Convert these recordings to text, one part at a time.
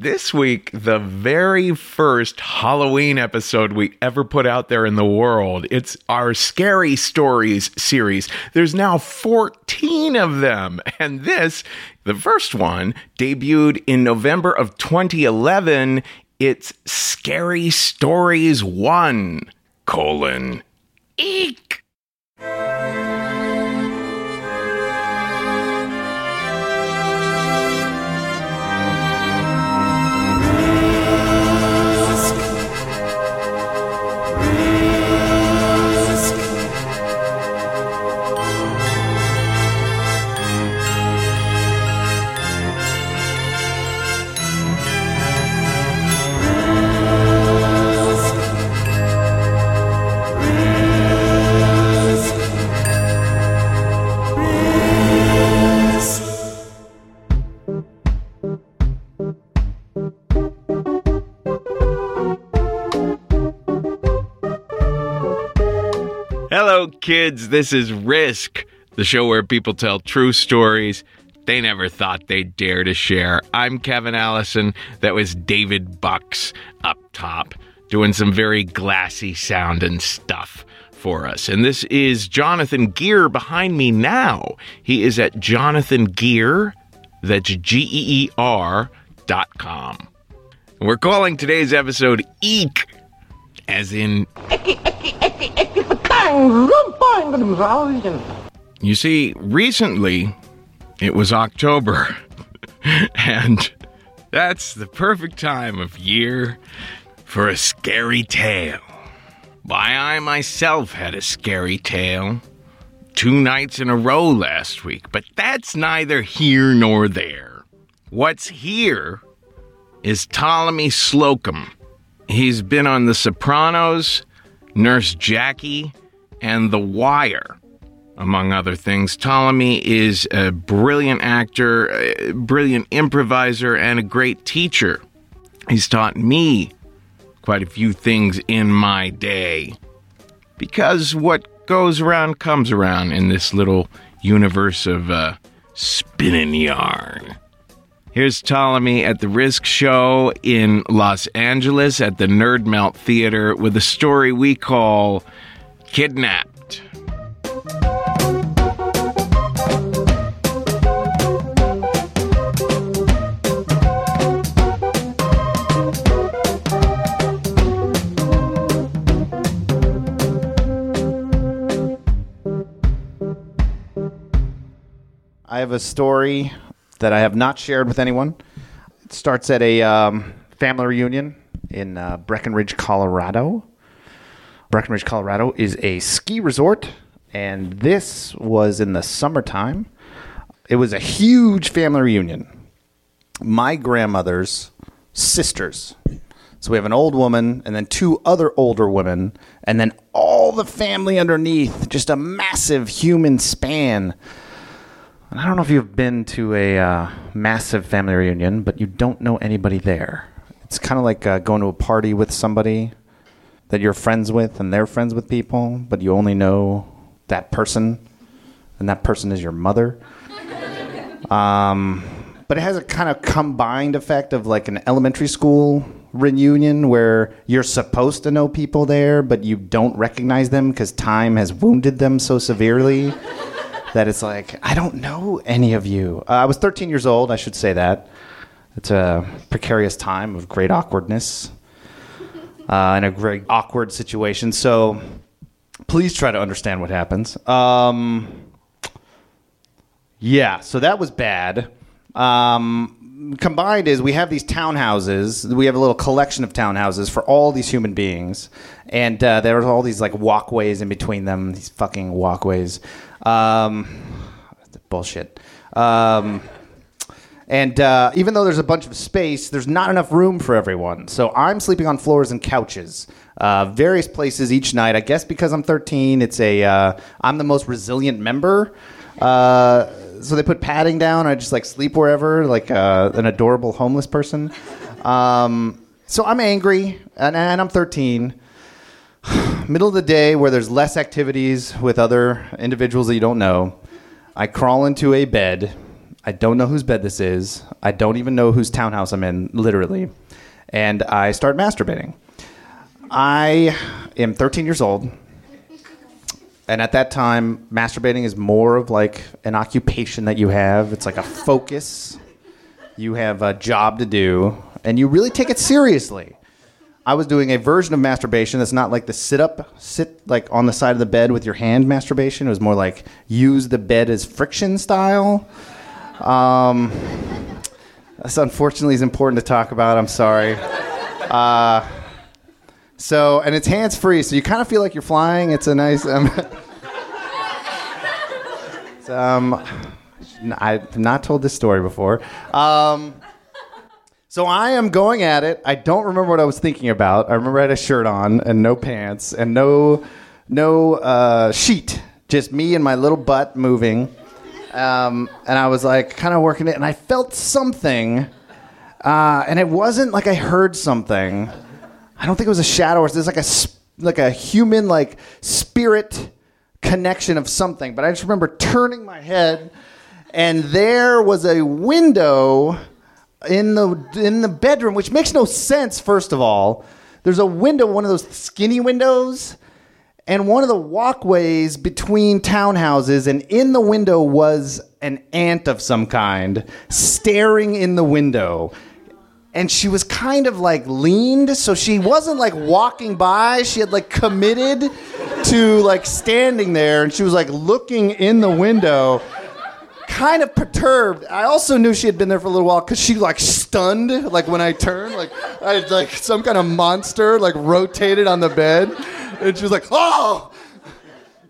This week, the very first Halloween episode we ever put out there in the world. It's our Scary Stories series. There's now 14 of them. And this, the first one, debuted in November of 2011. It's Scary Stories 1, colon, eek. Kids. This is Risk, the show where people tell true stories they never thought they'd dare to share. I'm Kevin Allison. That was David Bucks up top doing some very glassy sound and stuff for us. And this is Jonathan Geer behind me now. He is at Jonathan Geer, that's G E E R dot com. We're calling today's episode Eek, as in you see, recently it was October, and that's the perfect time of year for a scary tale. Why, I myself had a scary tale two nights in a row last week, but that's neither here nor there. What's here is Ptolemy Slocum. He's been on The Sopranos, Nurse Jackie, and The Wire, among other things. Ptolemy is a brilliant actor, a brilliant improviser, and a great teacher. He's taught me quite a few things in my day. Because what goes around comes around in this little universe of uh, spinning yarn. Here's Ptolemy at the Risk Show in Los Angeles at the Nerd Melt Theater with a story we call Kidnapped. I have a story that I have not shared with anyone. It starts at a um, family reunion in uh, Breckenridge, Colorado. Breckenridge, Colorado is a ski resort, and this was in the summertime. It was a huge family reunion. My grandmother's sisters. So we have an old woman and then two other older women, and then all the family underneath. Just a massive human span. I don't know if you've been to a uh, massive family reunion, but you don't know anybody there. It's kind of like uh, going to a party with somebody that you're friends with and they're friends with people, but you only know that person, and that person is your mother. Um, but it has a kind of combined effect of like an elementary school reunion where you're supposed to know people there, but you don't recognize them because time has wounded them so severely that it's like, I don't know any of you. Uh, I was 13 years old, I should say that. It's a precarious time of great awkwardness uh, in a very awkward situation. So please try to understand what happens. Um, yeah, so that was bad. Um, combined is we have these townhouses. We have a little collection of townhouses for all these human beings, and uh, there are all these like walkways in between them. These fucking walkways. Um, bullshit. Um, and uh, even though there's a bunch of space, there's not enough room for everyone. So I'm sleeping on floors and couches, uh, various places each night. I guess because I'm 13, it's a uh, I'm the most resilient member. Uh, so they put padding down. I just like sleep wherever, like uh, an adorable homeless person. Um, so I'm angry, and, and I'm 13 middle of the day where there's less activities with other individuals that you don't know, I crawl into a bed. I don't know whose bed this is. I don't even know whose townhouse I'm in, literally. And I start masturbating. I am 13 years old. And at that time, masturbating is more of like an occupation that you have. It's like a focus. You have a job to do, and you really take it seriously. I was doing a version of masturbation that's not like the sit up, sit like on the side of the bed with your hand masturbation. It was more like use the bed as friction style. Um, this unfortunately is important to talk about. I'm sorry. Uh, so, and it's hands free, so you kind of feel like you're flying. It's a nice. Um, um, I've not told this story before. Um, so I am going at it. I don't remember what I was thinking about. I remember I had a shirt on and no pants and no no uh, sheet. Just me and my little butt moving. Um, and I was like kind of working it, and I felt something. Uh, and it wasn't like I heard something. I don't think it was a shadow. It was like a like a human like spirit connection of something. But I just remember turning my head, and there was a window in the in the bedroom, which makes no sense. First of all, there's a window, one of those skinny windows, and one of the walkways between townhouses, and in the window was an aunt of some kind staring in the window. And she was kind of like leaned, so she wasn't like walking by. She had like committed to like standing there, and she was like looking in the window kind of perturbed. I also knew she had been there for a little while because she like stunned, like when I turned, like I like some kind of monster like rotated on the bed, and she was like, "Oh!"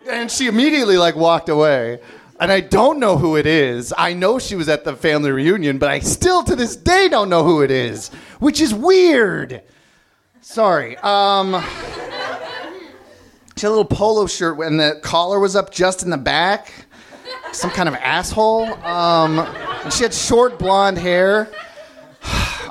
And she immediately like walked away. And I don't know who it is. I know she was at the family reunion, but I still to this day don't know who it is, which is weird. Sorry. Um, she had a little polo shirt and the collar was up just in the back some kind of asshole. Um, she had short blonde hair.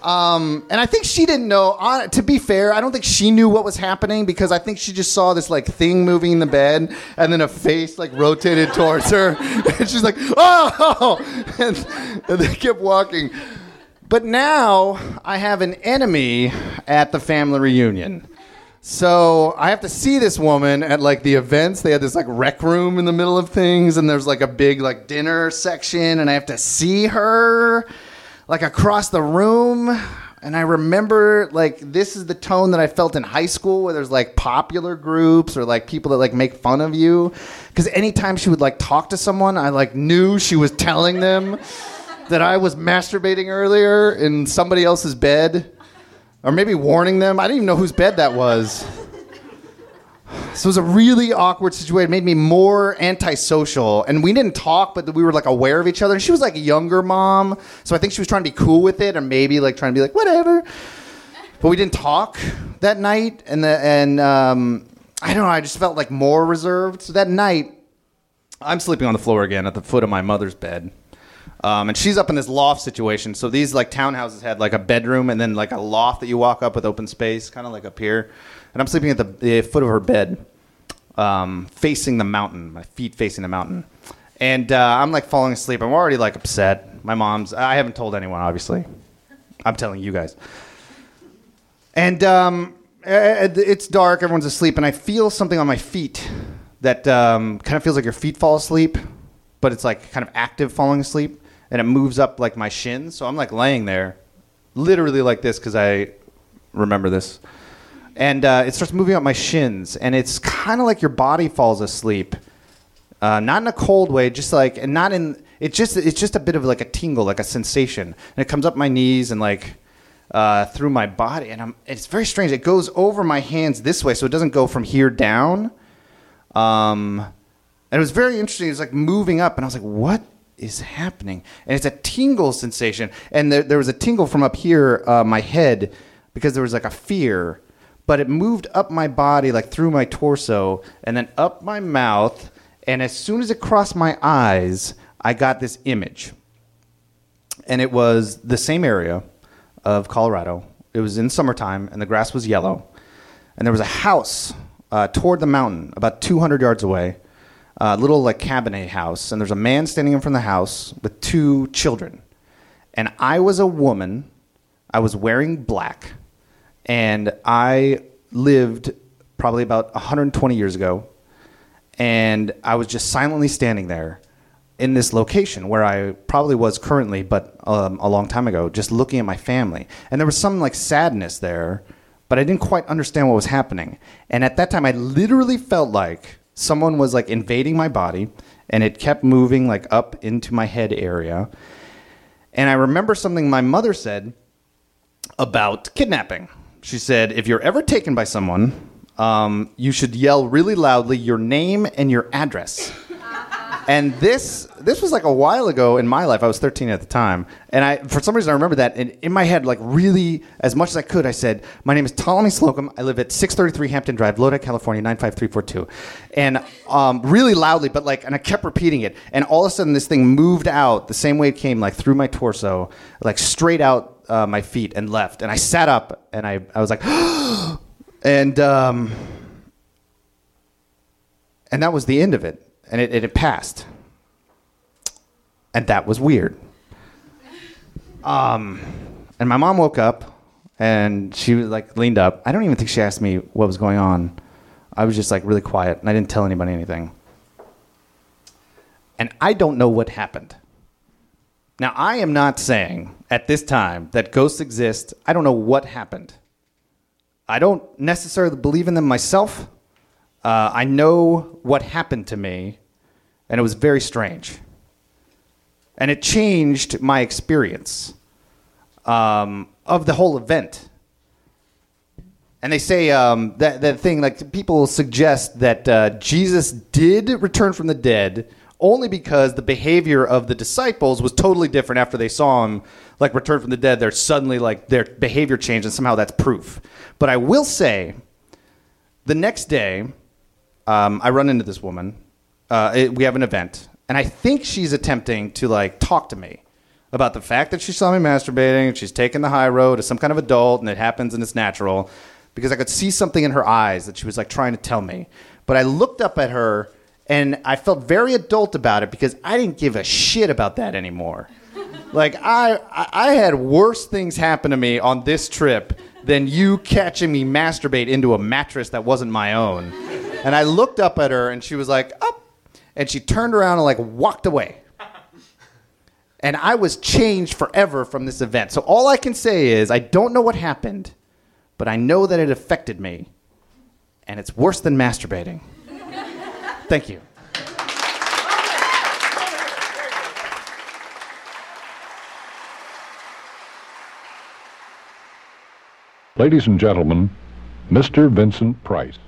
Um, and I think she didn't know. To be fair, I don't think she knew what was happening because I think she just saw this like thing moving in the bed, and then a face like rotated towards her, and she's like, "Oh!" And, and they kept walking. But now I have an enemy at the family reunion. So I have to see this woman at like the events. They had this like rec room in the middle of things, and there's like a big like dinner section, and I have to see her like across the room. And I remember like this is the tone that I felt in high school where there's like popular groups or like people that like make fun of you. Cause anytime she would like talk to someone, I like knew she was telling them that I was masturbating earlier in somebody else's bed. Or maybe warning them. I didn't even know whose bed that was. So it was a really awkward situation. It made me more antisocial. And we didn't talk, but we were like aware of each other. And she was like a younger mom. So I think she was trying to be cool with it or maybe like trying to be like, whatever. But we didn't talk that night. And, the, and um, I don't know, I just felt like more reserved. So that night, I'm sleeping on the floor again at the foot of my mother's bed. Um, and she's up in this loft situation. So these like townhouses had like a bedroom and then like a loft that you walk up with open space, kind of like up here. And I'm sleeping at the, the foot of her bed, um, facing the mountain, my feet facing the mountain. And uh, I'm like falling asleep. I'm already like upset. My mom's, I haven't told anyone, obviously. I'm telling you guys. And um, it's dark, everyone's asleep, and I feel something on my feet that um, kind of feels like your feet fall asleep, but it's like kind of active falling asleep, and it moves up like my shins. So I'm like laying there, literally like this, because I remember this and uh, it starts moving up my shins, and it's kind of like your body falls asleep, uh, not in a cold way, just like and not in it's just it's just a bit of like a tingle, like a sensation, and it comes up my knees and like uh, through my body, and I'm, it's very strange. It goes over my hands this way, so it doesn't go from here down. Um, and it was very interesting. It's like moving up, and I was like, "What is happening?" And it's a tingle sensation, and there, there was a tingle from up here, uh, my head, because there was like a fear but it moved up my body, like through my torso, and then up my mouth. And as soon as it crossed my eyes, I got this image. And it was the same area of Colorado. It was in summertime, and the grass was yellow. And there was a house uh, toward the mountain, about 200 yards away, a little like cabinet house. And there's a man standing in front of the house with two children. And I was a woman. I was wearing black and I lived probably about 120 years ago, and I was just silently standing there in this location where I probably was currently, but um, a long time ago, just looking at my family. And there was some like sadness there, but I didn't quite understand what was happening. And at that time, I literally felt like someone was like invading my body, and it kept moving like up into my head area. And I remember something my mother said about kidnapping she said, if you're ever taken by someone, um, you should yell really loudly your name and your address. and this this was like a while ago in my life. I was 13 at the time, and I for some reason I remember that. And in my head, like really as much as I could, I said, "My name is Ptolemy Slocum. I live at 633 Hampton Drive, Lodi, California 95342," and um, really loudly, but like, and I kept repeating it. And all of a sudden, this thing moved out the same way it came, like through my torso, like straight out uh, my feet and left. And I sat up and I, I was like, and um, and that was the end of it. And it, it, it passed. And that was weird. Um, and my mom woke up and she was like leaned up. I don't even think she asked me what was going on. I was just like really quiet and I didn't tell anybody anything. And I don't know what happened. Now, I am not saying at this time that ghosts exist. I don't know what happened. I don't necessarily believe in them myself. Uh, I know what happened to me, and it was very strange. And it changed my experience um, of the whole event. And they say um, that, that thing, like people suggest that uh, Jesus did return from the dead only because the behavior of the disciples was totally different after they saw him like return from the dead. They're suddenly like their behavior changed and somehow that's proof. But i will say the next day um, i run into this woman. Uh, it, we have an event and i think she's attempting to like talk to me about the fact that she saw me masturbating and she's taking the high road as some kind of adult and it happens and it's natural because i could see something in her eyes that she was like trying to tell me. But i looked up at her and I felt very adult about it because I didn't give a shit about that anymore. like I, I had worse things happen to me on this trip than you catching me masturbate into a mattress that wasn't my own. And I looked up at her and she was like, up. And she turned around and like walked away. And I was changed forever from this event. So all I can say is I don't know what happened, but I know that it affected me. And it's worse than masturbating. Thank you. Ladies and gentlemen, Mr. Vincent Price.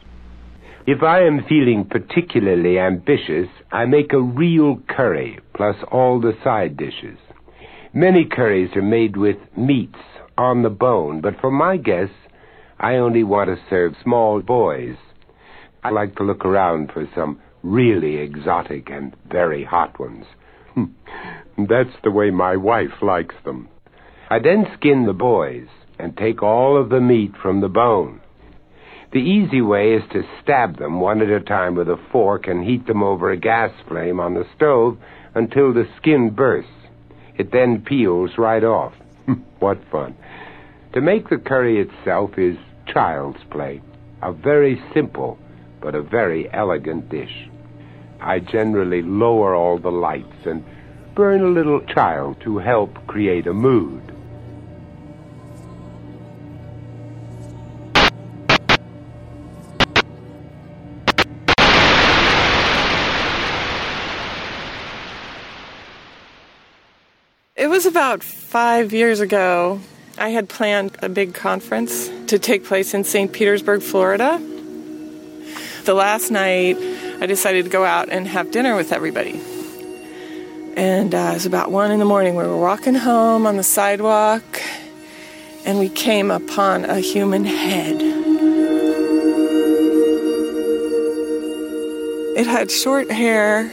If I am feeling particularly ambitious, I make a real curry plus all the side dishes. Many curries are made with meats on the bone, but for my guests, I only want to serve small boys. I like to look around for some really exotic and very hot ones. Hmm. That's the way my wife likes them. I then skin the boys and take all of the meat from the bone. The easy way is to stab them one at a time with a fork and heat them over a gas flame on the stove until the skin bursts. It then peels right off. Hmm, what fun. To make the curry itself is child's play. A very simple but a very elegant dish. I generally lower all the lights and burn a little child to help create a mood. It was about five years ago. I had planned a big conference to take place in St. Petersburg, Florida. The last night, I decided to go out and have dinner with everybody. And uh, it was about one in the morning. We were walking home on the sidewalk, and we came upon a human head. It had short hair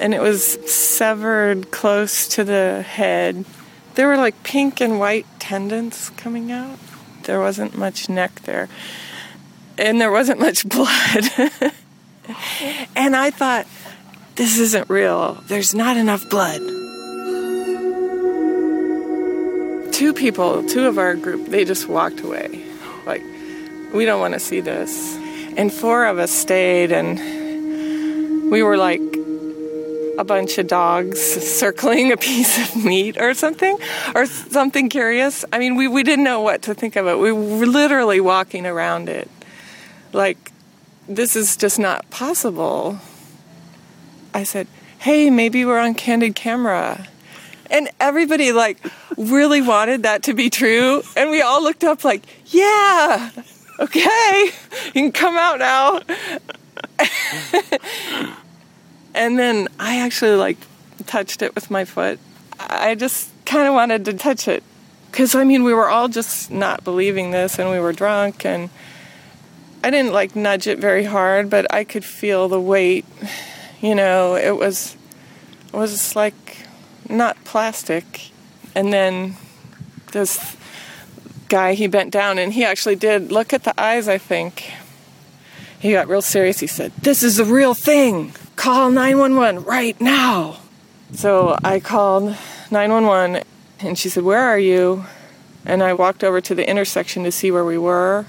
and it was severed close to the head. There were like pink and white tendons coming out. There wasn't much neck there. And there wasn't much blood. And I thought, this isn't real. There's not enough blood. Two people, two of our group, they just walked away. Like, we don't want to see this. And four of us stayed, and we were like, a bunch of dogs circling a piece of meat or something, or something curious. I mean, we, we didn't know what to think of it. We were literally walking around it. Like, this is just not possible. I said, hey, maybe we're on candid camera. And everybody, like, really wanted that to be true. And we all looked up, like, yeah, okay, you can come out now. And then I actually like touched it with my foot. I just kind of wanted to touch it. Because, I mean, we were all just not believing this and we were drunk and I didn't like nudge it very hard, but I could feel the weight. You know, it was, it was like not plastic. And then this guy, he bent down and he actually did look at the eyes, I think. He got real serious. He said, This is the real thing call 911 right now. So I called 911 and she said, Where are you? And I walked over to the intersection to see where we were.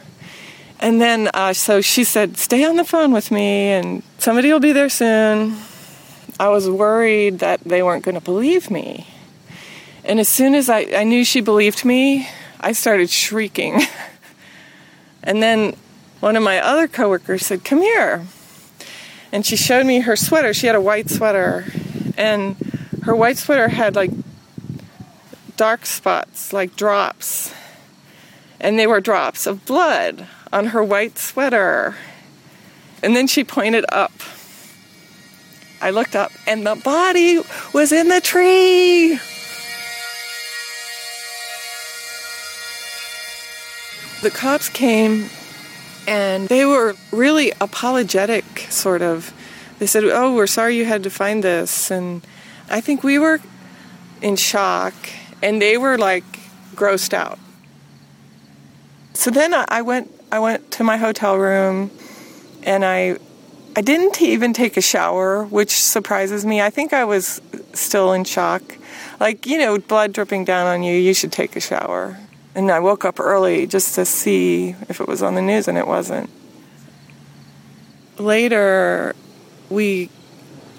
And then, uh, so she said, Stay on the phone with me and somebody will be there soon. I was worried that they weren't going to believe me. And as soon as I, I knew she believed me, I started shrieking. and then one of my other coworkers said, Come here and she showed me her sweater. She had a white sweater, and her white sweater had like dark spots, like drops, and they were drops of blood on her white sweater. And then she pointed up. I looked up, and the body was in the tree. The cops came and they were really apologetic, sort of. They said, Oh, we're sorry you had to find this. And I think we were in shock, and they were like grossed out. So then I went, I went to my hotel room, and I, I didn't even take a shower, which surprises me. I think I was still in shock. Like, you know, blood dripping down on you, you should take a shower. And I woke up early just to see if it was on the news, and it wasn't. Later, we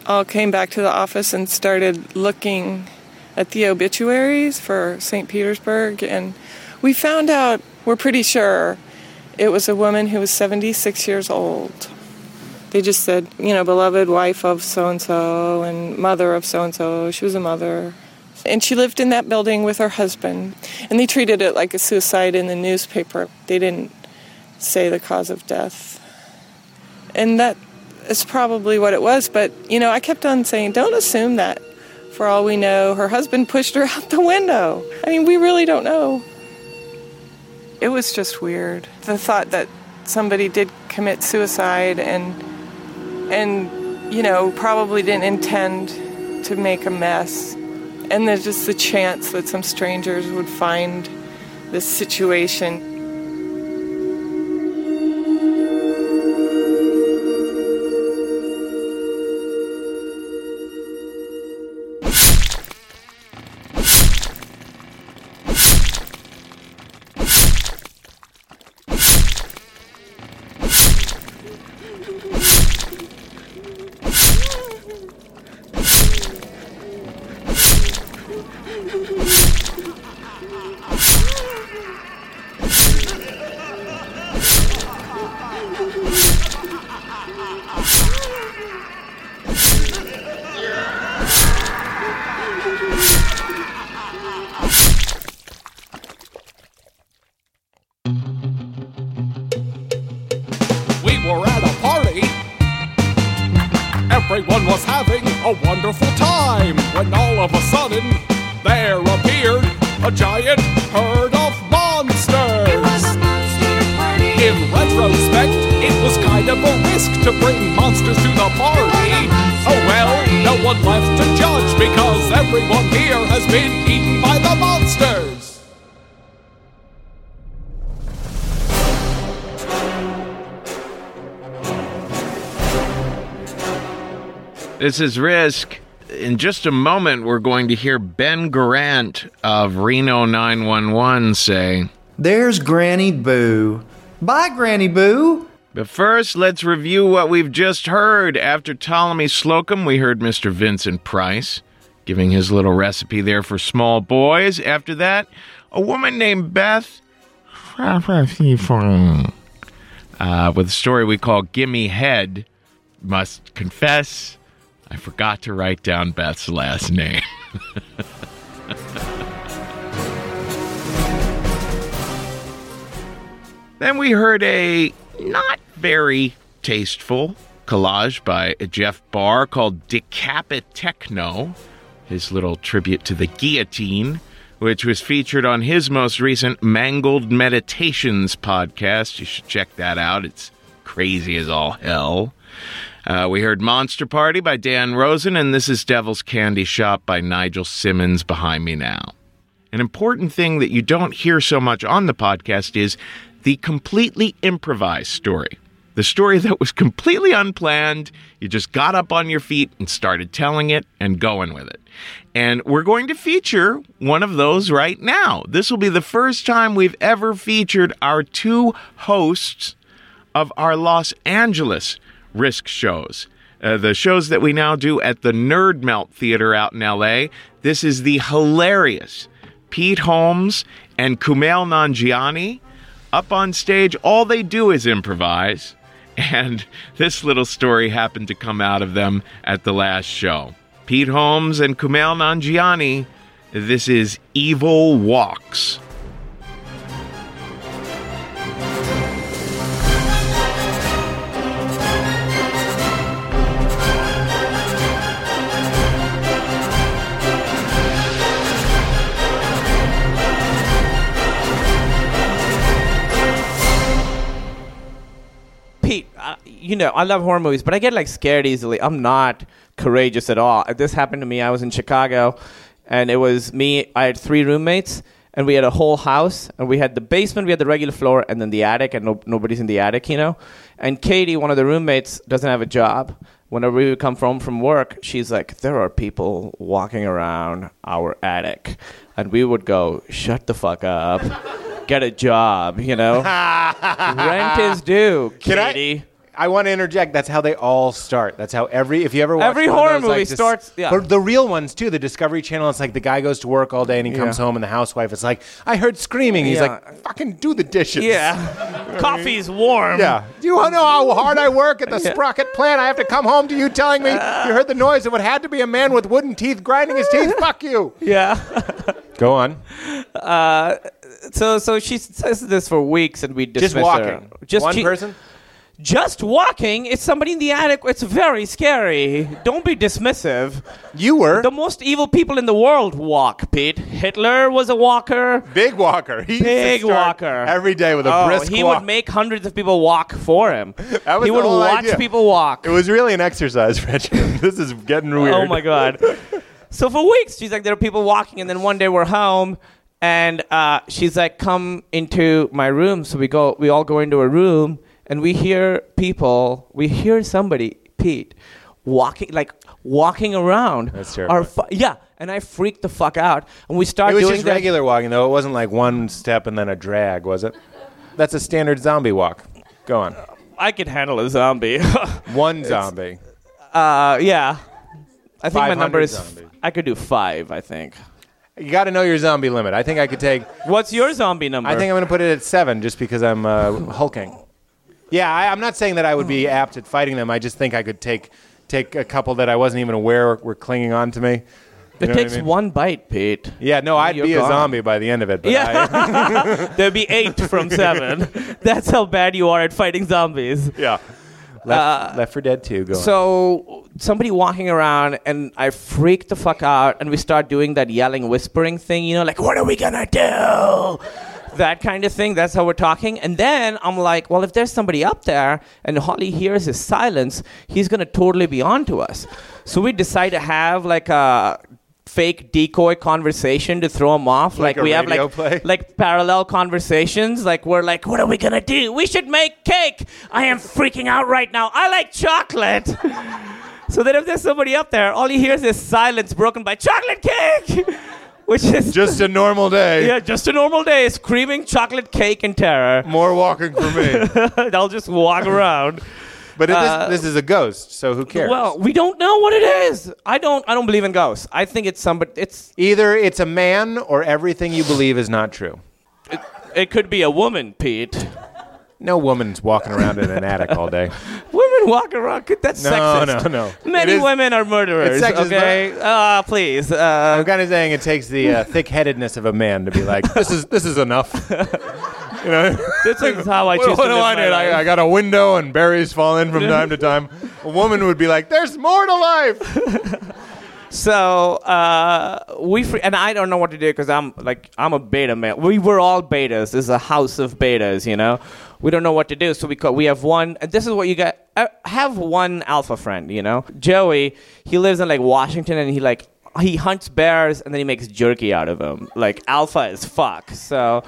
all came back to the office and started looking at the obituaries for St. Petersburg, and we found out, we're pretty sure, it was a woman who was 76 years old. They just said, you know, beloved wife of so and so and mother of so and so. She was a mother. And she lived in that building with her husband. And they treated it like a suicide in the newspaper. They didn't say the cause of death. And that is probably what it was. But, you know, I kept on saying, don't assume that. For all we know, her husband pushed her out the window. I mean, we really don't know. It was just weird. The thought that somebody did commit suicide and and you know probably didn't intend to make a mess and there's just the chance that some strangers would find this situation This is Risk. In just a moment, we're going to hear Ben Garant of Reno 911 say, There's Granny Boo. Bye, Granny Boo. But first, let's review what we've just heard. After Ptolemy Slocum, we heard Mr. Vincent Price giving his little recipe there for small boys. After that, a woman named Beth uh, with a story we call Gimme Head. Must confess, I forgot to write down Beth's last name. then we heard a not very tasteful collage by Jeff Barr called Decapit Techno, his little tribute to the guillotine, which was featured on his most recent Mangled Meditations podcast. You should check that out. It's crazy as all hell. Uh, we heard Monster Party by Dan Rosen, and this is Devil's Candy Shop by Nigel Simmons behind me now. An important thing that you don't hear so much on the podcast is the completely improvised story. The story that was completely unplanned. You just got up on your feet and started telling it and going with it. And we're going to feature one of those right now. This will be the first time we've ever featured our two hosts of our Los Angeles Risk shows. Uh, the shows that we now do at the Nerd Melt Theater out in LA. This is the hilarious Pete Holmes and Kumail Nanjiani up on stage. All they do is improvise. And this little story happened to come out of them at the last show. Pete Holmes and Kumail Nanjiani. This is Evil Walks. You know, I love horror movies, but I get like scared easily. I'm not courageous at all. This happened to me. I was in Chicago, and it was me. I had three roommates, and we had a whole house, and we had the basement, we had the regular floor, and then the attic, and no, nobody's in the attic, you know. And Katie, one of the roommates, doesn't have a job. Whenever we would come home from work, she's like, "There are people walking around our attic," and we would go, "Shut the fuck up." Get a job, you know. Rent is due, Can I- Katie. I want to interject. That's how they all start. That's how every if you ever watch Every one of horror those, movie like, dis- starts- yeah. But the real ones too. The Discovery Channel. It's like the guy goes to work all day and he comes home and the housewife is like, "I heard screaming." He's Yeah. like, "Fucking do the dishes." Yeah. Coffee's warm. Yeah. Do you know how hard I work at the sprocket plant? I have to come home to you telling me you heard the noise of what had to be a man with wooden teeth grinding his teeth. Fuck you. Yeah. Go on. Uh, so so she says this for weeks, and we dismiss Just her. walking. Just One she- person? Just walking. It's somebody in the attic. It's very scary. Don't be dismissive. You were the most evil people in the world. Walk, Pete. Hitler was a walker. Big walker. He Big walker. every day with a oh, brisk he walk. would make hundreds of people walk for him. That was he would watch idea. people walk. It was really an exercise regimen. this is getting weird. Oh my god. so for weeks she's like there are people walking and then one day we're home and uh, she's like come into my room so we go we all go into a room and we hear people we hear somebody Pete walking like walking around. That's Our fu- yeah, and I freaked the fuck out and we start It was doing just that. regular walking though. It wasn't like one step and then a drag, was it? That's a standard zombie walk. Go on. I could handle a zombie. One zombie. uh, yeah. I think my 500 number is. zombies. I could do five. I think. You got to know your zombie limit. I think I could take. What's your zombie number? I think I'm going to put it at seven, just because I'm uh, hulking. Yeah, I, I'm not saying that I would be hmm. apt at fighting them. I just think I could take take a couple that I wasn't even aware were clinging on to me. You It know what I takes mean? one bite, Pete. Yeah, no, I'd You're be a zombie by the end of it. But Yeah. There'd be eight from seven. That's how bad you are at fighting zombies. Yeah. Left, uh, Left for Dead 2. Go on. So somebody walking around and I freak the fuck out and we start doing that yelling whispering thing, you know, like what are we gonna do? That kind of thing. That's how we're talking. And then I'm like, well, if there's somebody up there and Holly hears his silence, he's gonna totally be on to us. So we decide to have like a fake decoy conversation to throw him off. Like Like, we have like play? like parallel conversations. Like we're like, what are we gonna do? We should make cake. I am freaking out right now. I like chocolate. so that if there's somebody up there, all he hears is silence broken by chocolate cake, which is just a normal day. yeah, just a normal day, screaming chocolate cake in terror. More walking for me. I'll just walk around. But it, Uh, this, this is a ghost, so who cares? Well, we don't know what it is. I don't. I don't believe in ghosts. I think it's somebody. It's Either it's a man or everything you believe is not true. it, it could be a woman, Pete. No woman's walking around in an attic all day. Women walk around. That's No, sexist. no, no. No. Many is- women are murderers. it's sexist, okay, uh, please. Uh, I'm kind of saying it takes the uh, thick-headedness of a man to be like, this is this is enough. you know, this is how I what, choose what to do live I need? life. I, I got a window and berries fall in from time to time. A woman would be like, "There's more to life." So uh, we free, and I don't know what to do because I'm like I'm a beta male. We were all betas. This is a house of betas, you know. We don't know what to do, so we co- we have one. And this is what you got. Uh, have one alpha friend, you know. Joey, he lives in like Washington, and he like he hunts bears, and then he makes jerky out of them. Like alpha as fuck. So.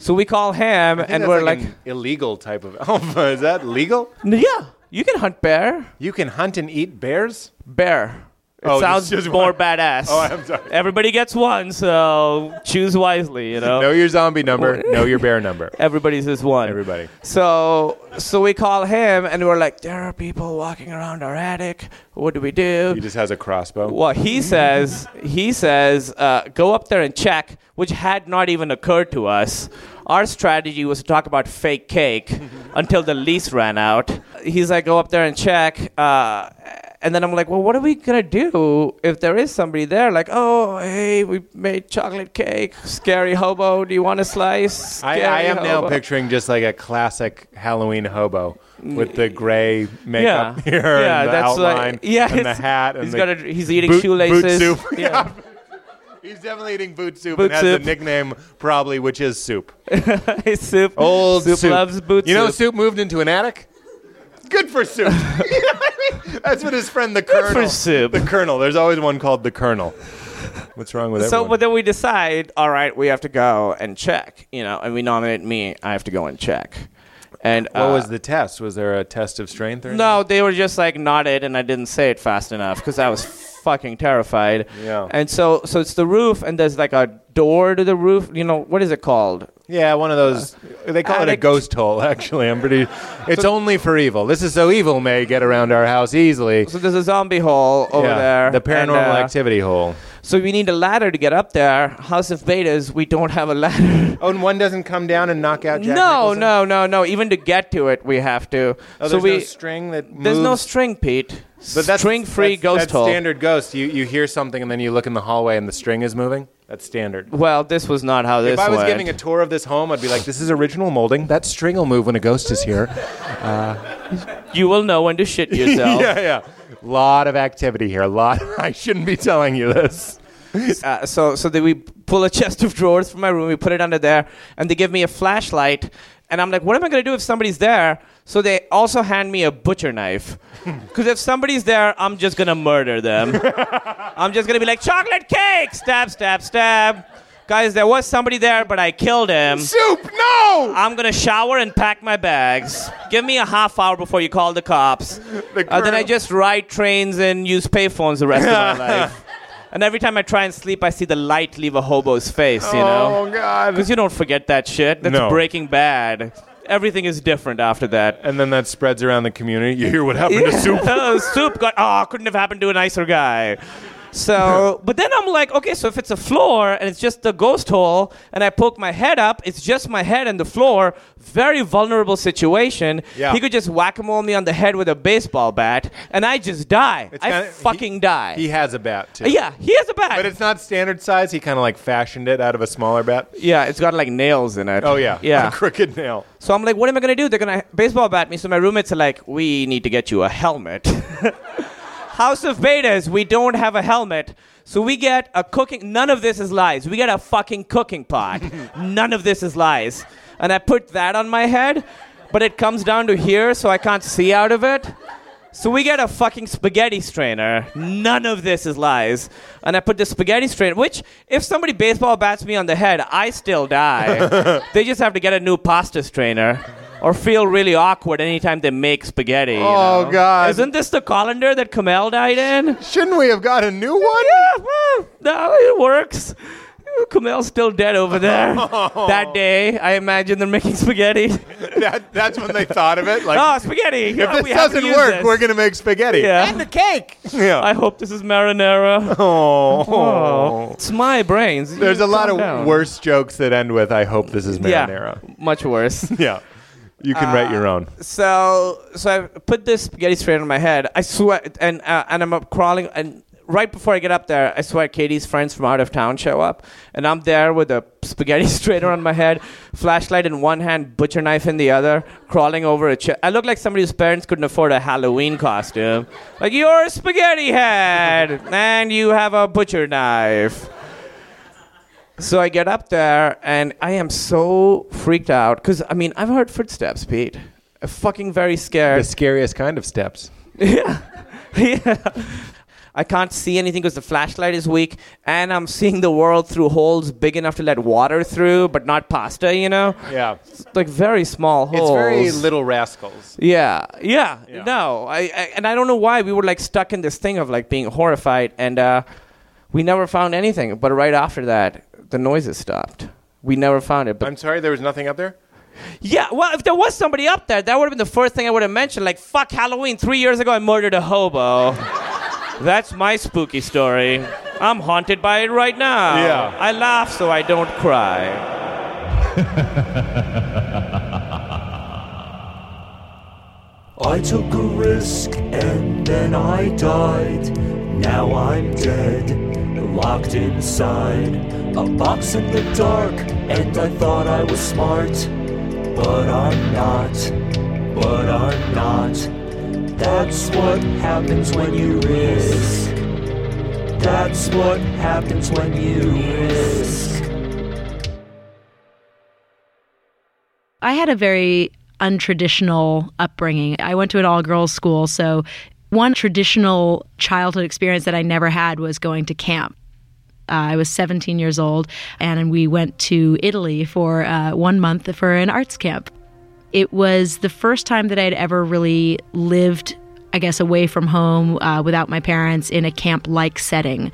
So we call him, and we're like, like, illegal type of alpha. Is that legal? yeah, you can hunt bear. You can hunt and eat bears. Bear. It Oh, sounds just- just more one. badass. Oh, I'm sorry. Everybody gets one, so choose wisely. You know, Know your zombie number. know your bear number. everybody's is one. Everybody. So, so we call him, and we're like, there are people walking around our attic. What do we do? He just has a crossbow. Well, he says, he says, uh, go up there and check, which had not even occurred to us. Our strategy was to talk about fake cake until the lease ran out. He's like, go up there and check. Uh, and then I'm like, well, what are we going to do if there is somebody there? Like, oh, hey, we made chocolate cake. Scary hobo, do you want a slice? I, I am now picturing just like a classic Halloween hobo with the gray makeup Yeah. here Yeah, and the that's like- outline yeah, and the hat. And he's the got a- he's eating boot, shoelaces. Boot soup. Yeah. he's definitely eating boot soup Boot and has soup. a nickname probably, which is soup. His soup. Old soup, soup. loves boot soup. You know, soup moved into an attic. Good for soup. You know what I mean? That's what his friend the colonel. for. The colonel. There's always one called the colonel. What's wrong with that? So, everyone? but then we decide, all right, we have to go and check, you know, and we nominate me. I have to go and check. And what uh, was the test? Was there a test of strength or anything? No, they were just like nodded, and I didn't say it fast enough because I was fucking terrified. Yeah. And so so it's the roof, and there's like a door to the roof. You know what is it called? Yeah, one of those. They call it a attic- ghost hole. Actually, I'm pretty. It's only for evil. This is so evil may get around our house easily. So there's a zombie hole over Yeah, there. The paranormal and, uh, activity hole. So we need a ladder to get up there. House of Betas, we don't have a ladder. Oh, and one doesn't come down and knock out Jack no, Nicholson? no, no, no. Even to get to it, we have to. Oh, so there's we no string that there's no moves? string, Pete. But that's string-free that's, ghost that's hole. standard ghost. You you hear something and then you look in the hallway and the string is moving. That's standard. Well, this was not how this if I was went. giving a tour of this home, I'd be like, "This is original molding. That string will move when a ghost is here." you will know when to shit yourself. yeah, yeah. Lot of activity here. A lot. I shouldn't be telling you this. Uh, so so then we pull a chest of drawers from my room, we put it under there, and they give me a flashlight. And I'm like, what am I going to do if somebody's there? So they also hand me a butcher knife. Because if somebody's there, I'm just going to murder them. I'm just going to be like, chocolate cake! Stab, stab, stab. Guys, there was somebody there, but I killed him. Soup, no! I'm going to shower and pack my bags. Give me a half hour before you call the cops. The Uh, then I just ride trains and use payphones the rest of my life. And every time I try and sleep, I see the light leave a hobo's face, you know? Oh God! Because you don't forget that shit. That's No. Breaking Bad. Everything is different after that. And then that spreads around the community. You hear what happened to Soup? oh, soup got. Oh, couldn't have happened to a nicer guy. So, but then I'm like, okay, so if it's a floor and it's just a ghost hole, and I poke my head up, it's just my head and the floor. Very vulnerable situation. Yeah. He could just whack a mole me on the head with a baseball bat, and I just die. It's I kinda- fucking die. He has a bat too. yeah, he has a bat. But it's not standard size. He kind of like fashioned it out of a smaller bat. yeah, it's got like nails in it. Oh yeah, yeah. a crooked nail. So I'm like, what am I gonna do? They're gonna baseball bat me. So my roommates are like, we need to get you a helmet. House of Betas, we don't have a helmet. So we get a cooking. None of this is lies. We get a fucking cooking pot. None of this is lies. And I put that on my head, but it comes down to here, so I can't see out of it. So we get a fucking spaghetti strainer. None of this is lies. And I put the spaghetti strainer, which, if somebody baseball bats me on the head, I still die. they just have to get a new pasta strainer. Or feel really awkward anytime they make spaghetti. you Oh, know? God. Isn't this the colander that Kumail died in? Shouldn't we have got a new one? Yeah, well, no, it works. Kumail's still dead over there. Oh. That day, I imagine they're making spaghetti. That, that's when they thought of it. Like, oh, spaghetti! if Oh, this we have to doesn't work, this. we're gonna make spaghetti. Yeah. And the cake. Yeah. I hope this is marinara. oh. Oh, it's my brains. There's a lot of down. worse jokes that end with "I hope this is marinara." Yeah, much worse. Yeah. You can write your own. so, so I put this spaghetti strainer on my head. I sweat, and uh, and I'm up crawling. And right before I get up there, I swear Katie's friends from out of town show up, and I'm there with a spaghetti strainer on my head, flashlight in one hand, butcher knife in the other, crawling over a chair. I look like somebody whose parents couldn't afford a Halloween costume. Like you're a spaghetti head, and you have a butcher knife. So I get up there and I am so freaked out because I mean I've heard footsteps, Pete. I'm fucking very scared. The scariest kind of steps. yeah, yeah. I can't see anything because the flashlight is weak, and I'm seeing the world through holes big enough to let water through, but not pasta. You know, Yeah. it's like very small holes. It's very little rascals. Yeah, yeah, Yeah. no, I, I and I don't know why we were like stuck in this thing of like being horrified, and uh, we never found anything. But right after that, the noises stopped. We never found it. But I'm sorry, there was nothing up there. yeah, well, if there was somebody up there, that would have been the first thing I would have mentioned. Like, fuck Halloween. Three years ago, I murdered a hobo. That's my spooky story. I'm haunted by it right now. Yeah. I laugh so I don't cry. I took a risk and then I died. Now I'm dead, locked inside a box in the dark. And I thought I was smart, but I'm not. But I'm not. That's what happens when you risk. That's what happens when you risk. I had a very untraditional upbringing. I went to an all girls school, so one traditional childhood experience that I never had was going to camp. Uh, I was 17 years old, and we went to Italy for uh, one month for an arts camp. It was the first time that I'd ever really lived I guess, away from home uh, without my parents in a camp like setting.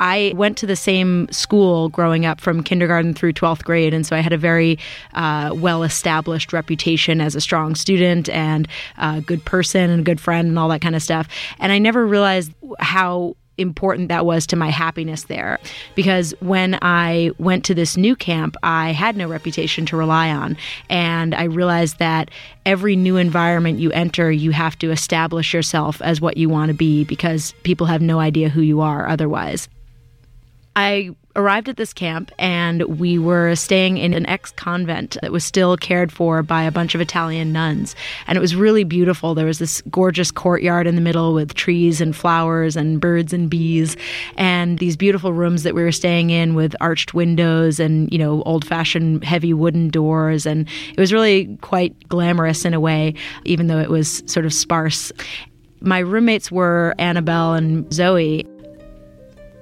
I went to the same school growing up from kindergarten through 12th grade, and so I had a very uh, well established reputation as a strong student and a good person and a good friend and all that kind of stuff. And I never realized how important that was to my happiness there because when I went to this new camp, I had no reputation to rely on. And I realized that every new environment you enter, you have to establish yourself as what you want to be because people have no idea who you are otherwise. I arrived at this camp and we were staying in an ex convent that was still cared for by a bunch of Italian nuns. And it was really beautiful. There was this gorgeous courtyard in the middle with trees and flowers and birds and bees and these beautiful rooms that we were staying in with arched windows and, you know, old fashioned heavy wooden doors. And it was really quite glamorous in a way, even though it was sort of sparse. My roommates were Annabelle and Zoe.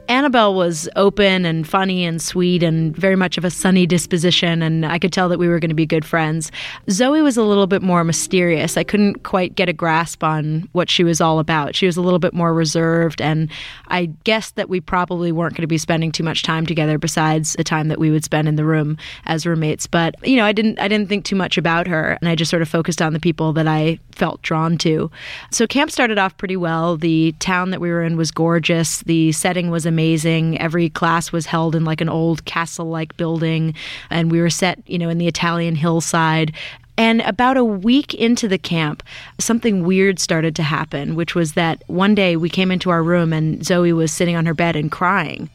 Annabelle was open and funny and sweet and very much of a sunny disposition, and I could tell that we were going to be good friends. Zoe was a little bit more mysterious. I couldn't quite get a grasp on what she was all about. She was a little bit more reserved, and I guessed that we probably weren't going to be spending too much time together besides the time that we would spend in the room as roommates. But you know, I didn't I didn't think too much about her, and I just sort of focused on the people that I felt drawn to. So camp started off pretty well. The town that we were in was gorgeous. The setting was amazing. Every class was held in like an old castle like building, and we were set, you know, in the Italian hillside. And about a week into the camp, something weird started to happen, which was that one day we came into our room and Zoe was sitting on her bed and crying.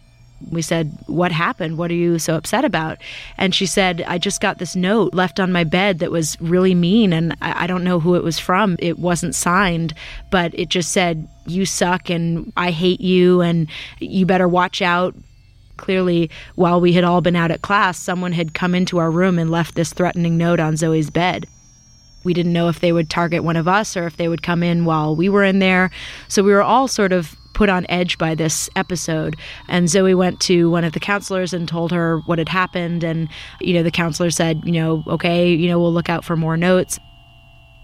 We said, What happened? What are you so upset about? And she said, I just got this note left on my bed that was really mean, and I don't know who it was from. It wasn't signed, but it just said, You suck, and I hate you, and you better watch out. Clearly, while we had all been out at class, someone had come into our room and left this threatening note on Zoe's bed. We didn't know if they would target one of us or if they would come in while we were in there. So we were all sort of put on edge by this episode. And Zoe went to one of the counselors and told her what had happened. And, you know, the counselor said, you know, okay, you know, we'll look out for more notes.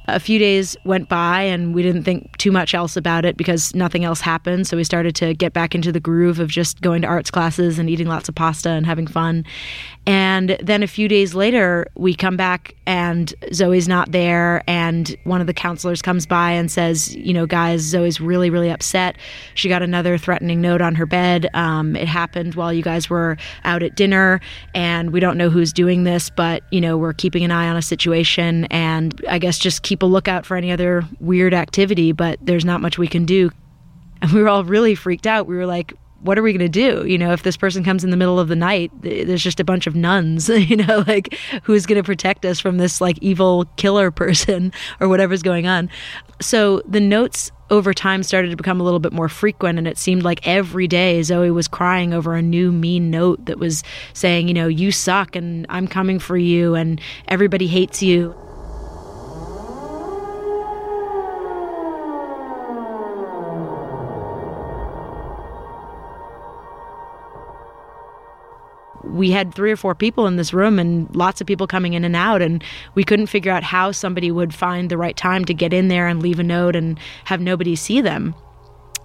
A few days went by and we didn't think too much else about it because nothing else happened. So we started to get back into the groove of just going to arts classes and eating lots of pasta and having fun. And then a few days later, we come back and Zoe's not there. And one of the counselors comes by and says, You know, guys, Zoe's really, really upset. She got another threatening note on her bed. Um, it happened while you guys were out at dinner. And we don't know who's doing this, but, you know, we're keeping an eye on a situation. And I guess just keep a lookout for any other weird activity, but there's not much we can do. And we were all really freaked out. We were like, what are we going to do? You know, if this person comes in the middle of the night, there's just a bunch of nuns, you know, like who's going to protect us from this like evil killer person or whatever's going on. So the notes over time started to become a little bit more frequent and it seemed like every day Zoe was crying over a new mean note that was saying, you know, you suck and I'm coming for you and everybody hates you. We had three or four people in this room and lots of people coming in and out and we couldn't figure out how somebody would find the right time to get in there and leave a note and have nobody see them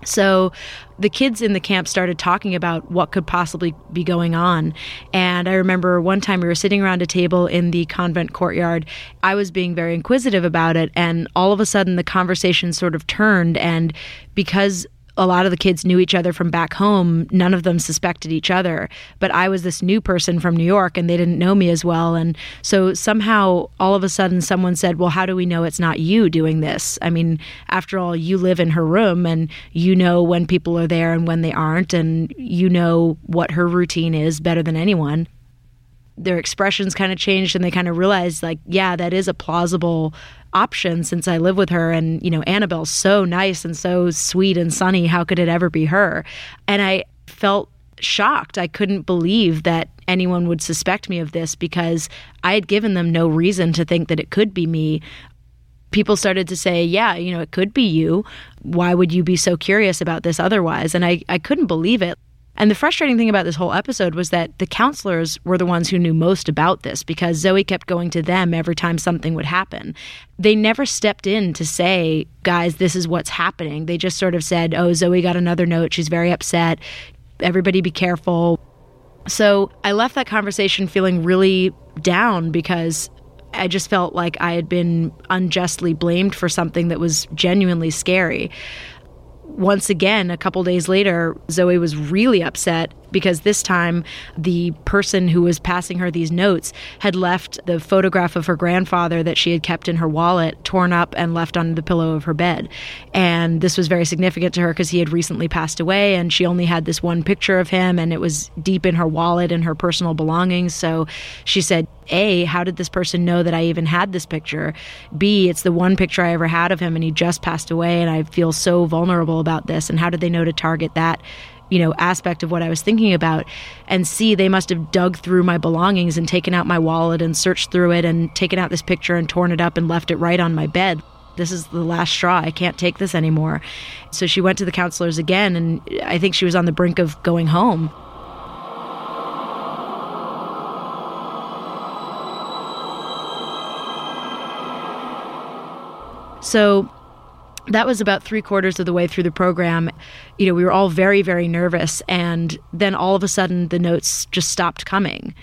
so the kids in the camp started talking about what could possibly be going on. And I remember one time we were sitting around a table in the convent courtyard. I was being very inquisitive about it. And all of a sudden, the conversation sort of turned. And because a lot of the kids knew each other from back home. None of them suspected each other. But I was this new person from New York and they didn't know me as well. And so somehow all of a sudden someone said, Well, how do we know it's not you doing this? I mean, after all, you live in her room and you know when people are there and when they aren't. And you know what her routine is better than anyone their expressions kind of changed and they kind of realized like yeah that is a plausible option since I live with her. And, you know, Annabelle's so nice and so sweet and sunny. How could it ever be her? And I felt shocked. I couldn't believe that anyone would suspect me of this because I had given them no reason to think that it could be me. People started to say, Yeah, you know, it could be you. Why would you be so curious about this otherwise? And I, I couldn't believe it. And the frustrating thing about this whole episode was that the counselors were the ones who knew most about this because Zoe kept going to them every time something would happen. They never stepped in to say, guys, this is what's happening. They just sort of said, oh, Zoe got another note. She's very upset. Everybody be careful. So I left that conversation feeling really down because I just felt like I had been unjustly blamed for something that was genuinely scary. Once again, a couple days later, Zoe was really upset because this time the person who was passing her these notes had left the photograph of her grandfather that she had kept in her wallet torn up and left on the pillow of her bed. And this was very significant to her because he had recently passed away and she only had this one picture of him and it was deep in her wallet and her personal belongings. So she said, A, how did this person know that I even had this picture? B, it's the one picture I ever had of him and he just passed away and I feel so vulnerable about this. And how did they know to target that? You know aspect of what I was thinking about and see they must have dug through my belongings and taken out my wallet and searched through it and taken out this picture and torn it up and left it right on my bed. This is the last straw. I can't take this anymore. So she went to the counselors again and I think she was on the brink of going home. So that was about three quarters of the way through the program. You know, we were all very, very nervous. And then all of a sudden, the notes just stopped coming.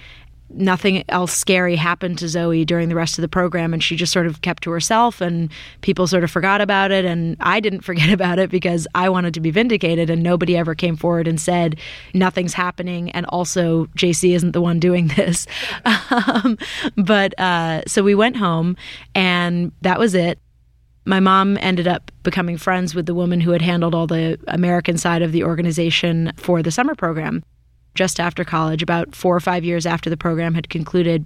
Nothing else scary happened to Zoe during the rest of the program. And she just sort of kept to herself, and people sort of forgot about it. And I didn't forget about it because I wanted to be vindicated. And nobody ever came forward and said, nothing's happening. And also, JC isn't the one doing this. um, but uh, so we went home, and that was it my mom ended up becoming friends with the woman who had handled all the American side of the organization for the summer program just after college, about four or five years after the program had concluded.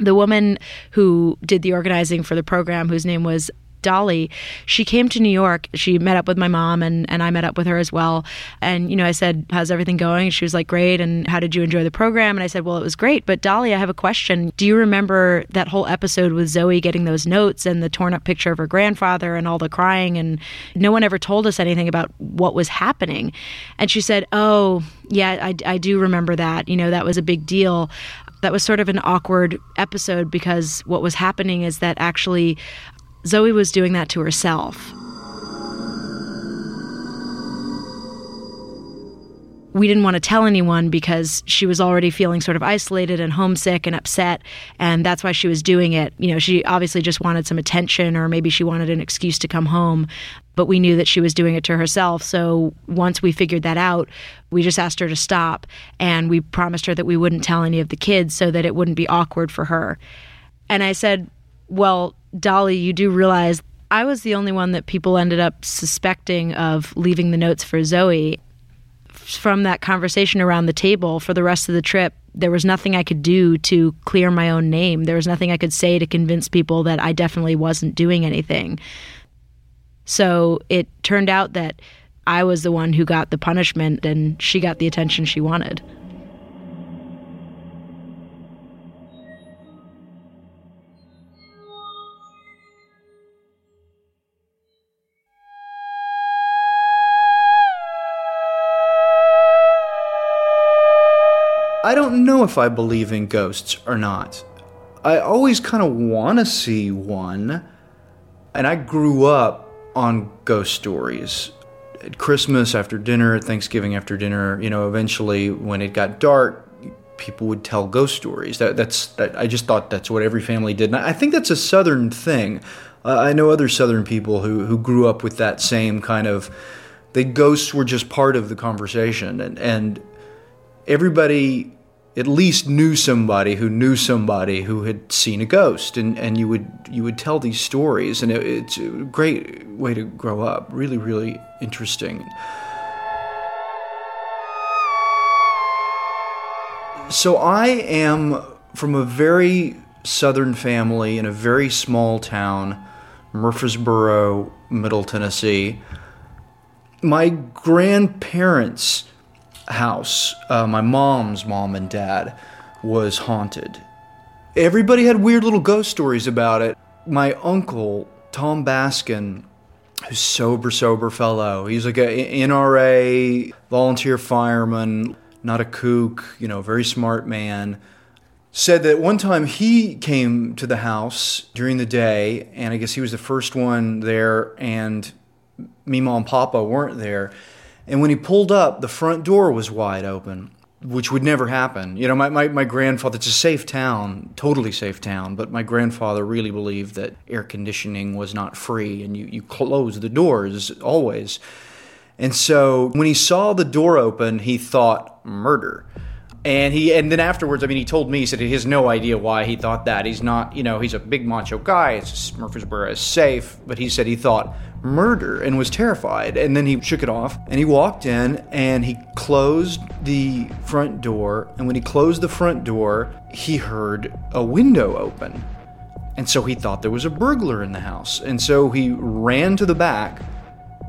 The woman who did the organizing for the program, whose name was Dolly, she came to New York. She met up with my mom and, and I met up with her as well. And, you know, I said, How's everything going? She was like, Great. And how did you enjoy the program? And I said, Well, it was great. But Dolly, I have a question. Do you remember that whole episode with Zoe getting those notes and the torn up picture of her grandfather and all the crying? And no one ever told us anything about what was happening. And she said, Oh, yeah, I, I do remember that. You know, that was a big deal that was sort of an awkward episode because what was happening is that actually Zoe was doing that to herself. we didn't want to tell anyone because she was already feeling sort of isolated and homesick and upset and that's why she was doing it. You know she obviously just wanted some attention or maybe she wanted an excuse to come home but we knew that she was doing it to herself. So once we figured that out we just asked her to stop and we promised her that we wouldn't tell any of the kids so that it wouldn't be awkward for her. And i said well Dolly, you do realize I was the only one that people ended up suspecting of leaving the notes for Zoe. From that conversation around the table for the rest of the trip, there was nothing I could do to clear my own name. There was nothing I could say to convince people that I definitely wasn't doing anything. So it turned out that I was the one who got the punishment and she got the attention she wanted. Know if I believe in ghosts or not. I always kind of want to see one. And I grew up on ghost stories. At Christmas after dinner, Thanksgiving after dinner, you know, eventually when it got dark, people would tell ghost stories. That, that's that, I just thought that's what every family did. And I think that's a southern thing. Uh, I know other southern people who, who grew up with that same kind of the ghosts were just part of the conversation and, and everybody at least knew somebody who knew somebody who had seen a ghost. And, and you would you would tell these stories. And it, it's a great way to grow up. Really really interesting. So i am from a very southern family in a very small town murfreesboro middle tennessee. My grandparents house, uh, my mom's mom and dad, was haunted. Everybody had weird little ghost stories about it. My uncle, Tom Baskin, who's sober, sober fellow. He's like a NRA volunteer fireman. not a kook, you know, very smart man. Said that one time he came to the house during the day, and I guess he was the first one there, and Mima and Papa weren't there. And when he pulled up, the front door was wide open, which would never happen. You know, my, my, my grandfather, it's a safe town, totally safe town, but my grandfather really believed that air conditioning was not free and you, you close the doors always. And so when he saw the door open, he thought murder. And he and then afterwards, I mean, he told me he said he has no idea why he thought that. He's not, you know, he's a big macho guy. It's Murfreesboro is safe, but he said he thought murder and was terrified. And then he shook it off and he walked in and he closed the front door. And when he closed the front door, he heard a window open. And so he thought there was a burglar in the house. And so he ran to the back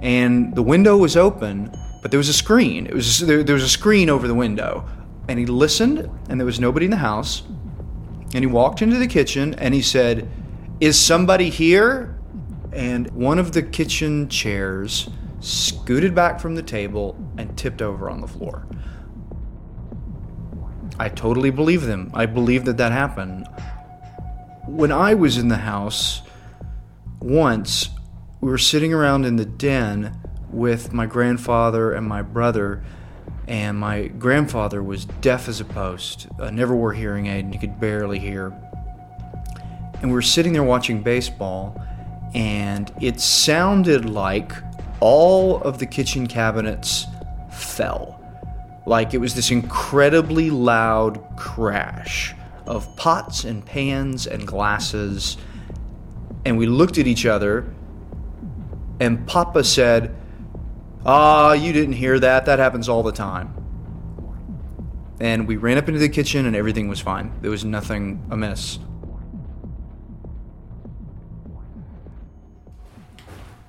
and the window was open, but there was a screen. It was there, there was a screen over the window, and he listened, and there was nobody in the house. And he walked into the kitchen and he said, "Is somebody here?" And one of the kitchen chairs scooted back from the table and tipped over on the floor. I totally believe them. I believe that that happened. When I was in the house once, we were sitting around in the den with my grandfather and my brother, and my grandfather was deaf as a post, uh, never wore hearing aid, and he could barely hear. And we were sitting there watching baseball, and it sounded like all of the kitchen cabinets fell. Like it was this incredibly loud crash of pots and pans and glasses. And we looked at each other and Papa said, Ah, you didn't hear that. That happens all the time. And we ran up into the kitchen and everything was fine. There was nothing amiss.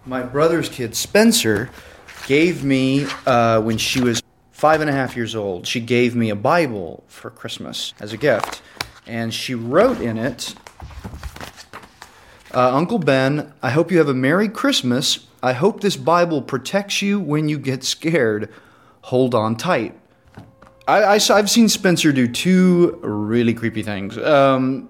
My brother's kid, Spencer, gave me, uh, when she was five and a half years old, she gave me a Bible for Christmas as a gift. And she wrote in it, uh, Uncle Ben, I hope you have a Merry Christmas. I hope this Bible protects you when you get scared. Hold on tight. I, have seen Spencer do two really creepy things. Um,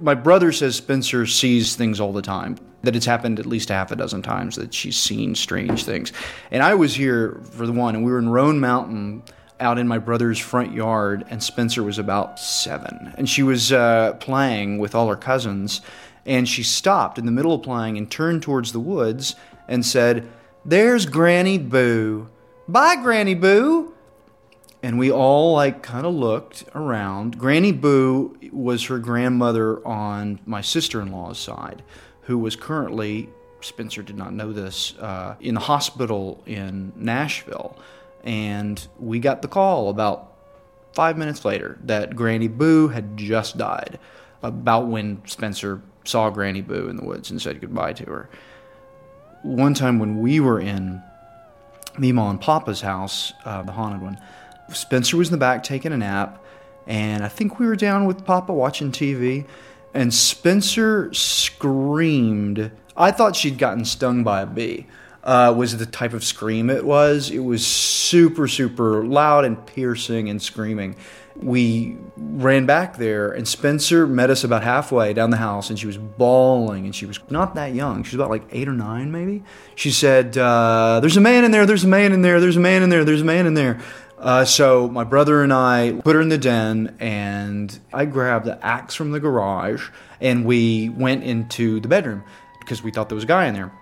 my brother says Spencer sees things all the time, that it's happened at least half a dozen times that she's seen strange things. And I was here for the one, and we were in Roan Mountain out in my brother's front yard, and Spencer was about seven. And she was uh, playing with all her cousins and she stopped in the middle of playing and turned towards the woods and said, There's Granny Boo. Bye, Granny Boo. And we all like kind of looked around. Granny Boo was her grandmother on my sister in law's side, who was currently, Spencer did not know this, uh, in the hospital in Nashville. And we got the call about five minutes later that Granny Boo had just died, about when Spencer saw Granny Boo in the woods and said goodbye to her. One time when we were in Mima and Papa's house, uh, the haunted one, Spencer was in the back taking a nap, and I think we were down with Papa watching TV, and Spencer screamed. I thought she'd gotten stung by a bee. Uh, was the type of scream it was. It was super, super loud and piercing and screaming we ran back there, and Spencer met us about halfway down the house, and she was bawling, and she was not that young. She was about like eight or nine, maybe. She said, uh, "There's a man in there. There's a man in there. There's a man in there. There's a man in there." Uh, so my brother and I put her in the den, and I grabbed the axe from the garage, and we went into the bedroom because we thought there was a guy in there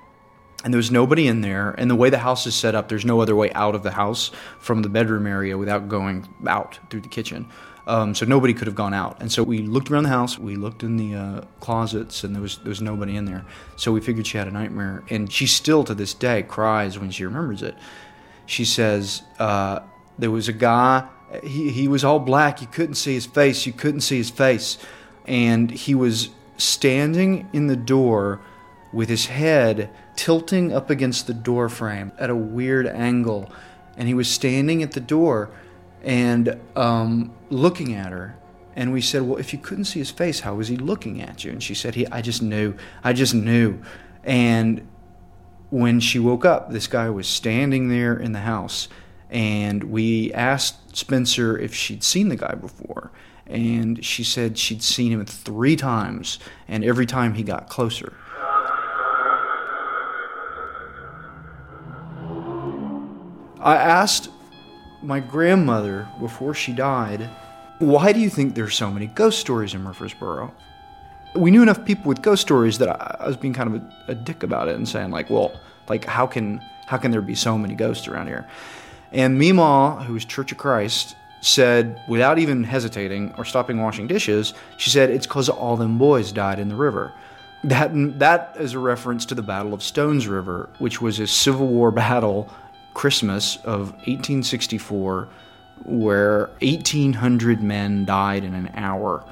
and there was nobody in there. And the way the house is set up, there's no other way out of the house from the bedroom area without going out through the kitchen. Um, so nobody could have gone out. And so we looked around the house, we looked in the uh, closets, and there was there was nobody in there. So we figured she had a nightmare. And she still to this day cries when she remembers it. She says uh, there was a guy. He he was all black. You couldn't see his face. You couldn't see his face, and he was standing in the door with his head tilting up against the door frame at a weird angle. And he was standing at the door and um, looking at her. And we said, Well, if you couldn't see his face, how was he looking at you? And she said, he, I just knew. I just knew. And when she woke up, this guy was standing there in the house And we asked Spencer if she'd seen the guy before. And she said she'd seen him three times, and every time he got closer. I asked my grandmother before she died, why do you think there's so many ghost stories in Murfreesboro? We knew enough people with ghost stories that I, was being kind of a, a dick about it and saying like, well, like how can how can there be so many ghosts around here? And Meemaw, who's Church of Christ, said without even hesitating or stopping washing dishes, she said it's because all them boys died in the river. That that is a reference to the Battle of Stones River, which was a Civil War battle Christmas of 1864 where 1,800 men died in an hour.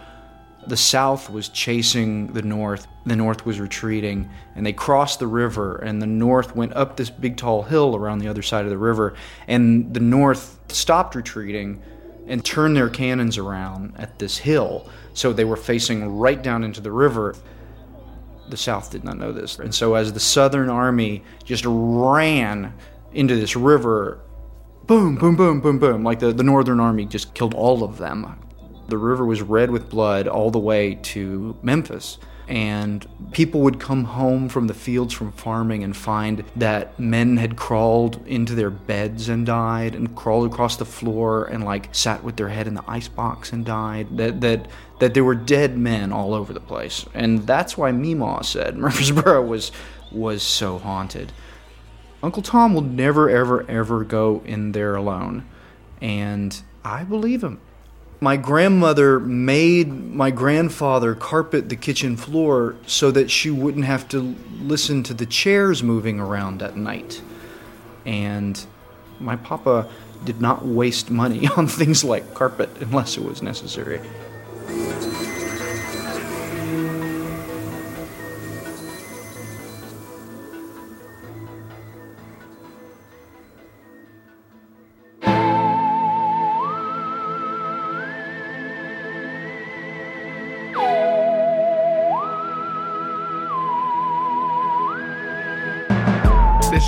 The South was chasing the North, the North was retreating, and they crossed the river, and the North went up this big tall hill around the other side of the river, and the North stopped retreating and turned their cannons around at this hill. So they were facing right down into the river. The South did not know this. And so, as the Southern Army just ran into this river, boom, boom, boom, boom, boom. Like the, the Northern Army just killed all of them. The river was red with blood all the way to Memphis. And people would come home from the fields from farming and find that men had crawled into their beds and died, and crawled across the floor and like sat with their head in the icebox and died. That that that there were dead men all over the place, and that's why Meemaw said Murfreesboro was was so haunted. Uncle Tom will never, ever, ever go in there alone. And I believe him. My grandmother made my grandfather carpet the kitchen floor so that she wouldn't have to listen to the chairs moving around at night. And my papa did not waste money on things like carpet unless it was necessary.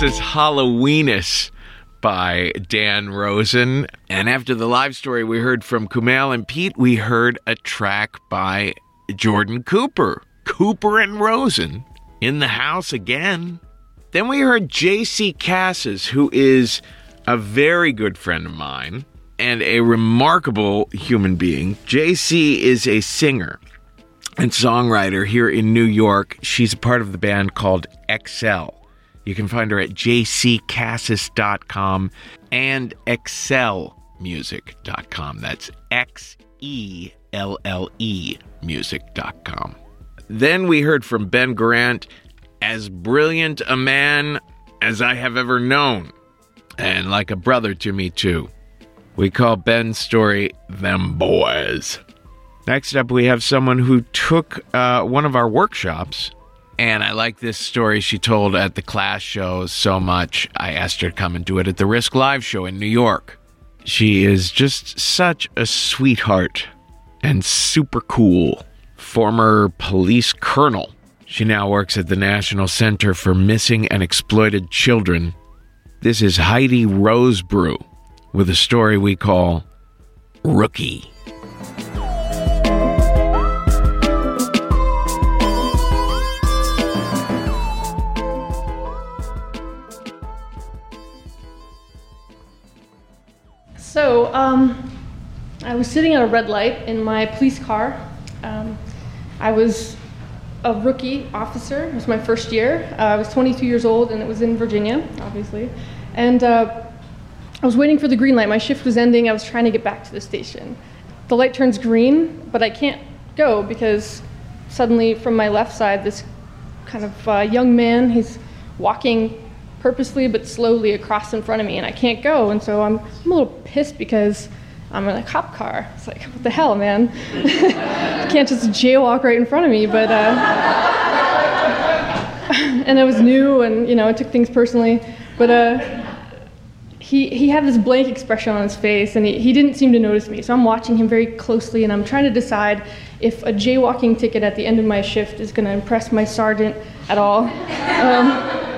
Is Halloweenus by Dan Rosen. And after the live story we heard from Kumail and Pete, we heard a track by Jordan Cooper. Cooper and Rosen in the house again. Then we heard JC Cassis, who is a very good friend of mine and a remarkable human being. JC is a singer and songwriter here in New York. She's a part of the band called XELLE. You can find her at jccassis.com and xellemusic.com. That's X E L L E music.com. Then we heard from Ben Grant, as brilliant a man as I have ever known, and like a brother to me, too. We call Ben's story Them Boys. Next up, we have someone who took uh, one of our workshops and I like this story she told at the class show so much. I asked her to come and do it at the Risk Live show in New York. She is just such a sweetheart and super cool. Former police colonel. She now works at the National Center for Missing and Exploited Children. This is Heidi Rosebrew with a story we call Rookie. So, um, I was sitting at a red light in my police car. Um, I was a rookie officer. It was my first year. Uh, I was 22 years old, and it was in Virginia, obviously. And uh, I was waiting for the green light. My shift was ending. I was trying to get back to the station. The light turns green, but I can't go because suddenly from my left side, this kind of uh, young man, he's walking purposely but slowly across in front of me, and I can't go. And so I'm, I'm a little pissed because I'm in a cop car. It's like, what the hell, man? you can't just jaywalk right in front of me. But uh, and I was new, and you know, I took things personally. But uh, he he had this blank expression on his face, and he, he didn't seem to notice me. So I'm watching him very closely, and I'm trying to decide if a jaywalking ticket at the end of my shift is going to impress my sergeant at all. Um,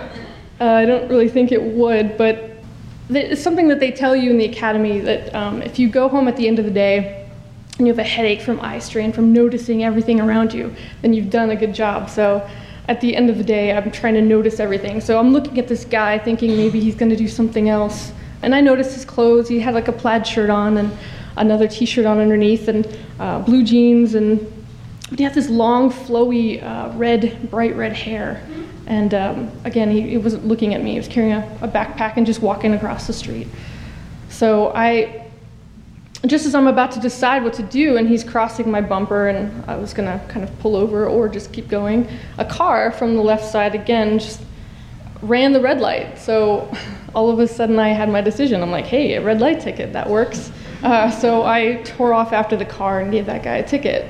uh, I don't really think it would, but it's something that they tell you in the academy that um, if you go home at the end of the day and you have a headache from eye strain from noticing everything around you, then you've done a good job. So at the end of the day, I'm trying to notice everything. So I'm looking at this guy thinking maybe he's going to do something else. And I noticed his clothes. He had like a plaid shirt on and another t shirt on underneath and uh, blue jeans. And but he had this long, flowy, uh, red, bright red hair. And um, again, he, he, wasn't looking at me. He was carrying a, a backpack and just walking across the street. So I just as I'm about to decide what to do, and he's crossing my bumper, and I was gonna kind of pull over or just keep going, a car from the left side again just ran the red light. So all of a sudden I had my decision. I'm like, hey, a red light ticket, that works. Uh, so I tore off after the car and gave that guy a ticket.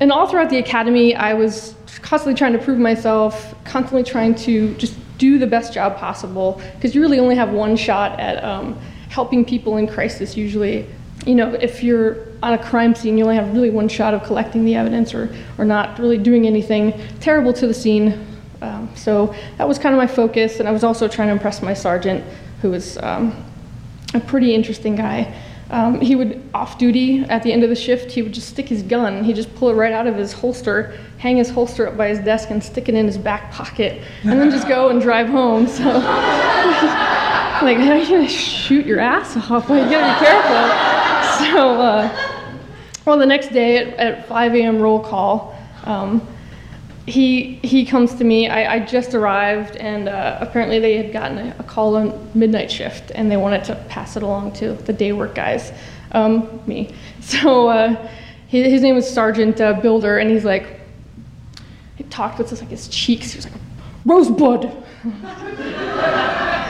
And all throughout the academy, I was constantly trying to prove myself, constantly trying to just do the best job possible, because you really only have one shot at um, helping people in crisis usually you know, if you're on a crime scene, you only have really one shot of collecting the evidence or, or not really doing anything terrible to the scene. Um, so that was kind of my focus, and I was also trying to impress my sergeant, who was um, a pretty interesting guy. Um, he would, off duty at the end of the shift, he would just stick his gun, he'd just pull it right out of his holster, hang his holster up by his desk, and stick it in his back pocket, and then just go and drive home. So, like, you gonna shoot your ass off? Like, you gotta be careful. so, uh, well, the next day at, at 5 a.m. roll call, um, he he comes to me. I, I just arrived, and uh, apparently they had gotten a, a, call on midnight shift, and they wanted to pass it along to the day work guys, um, me. So uh, his, his, name was Sergeant uh, Builder, and he's like, he talked with his, like his cheeks. He was like, Rosebud.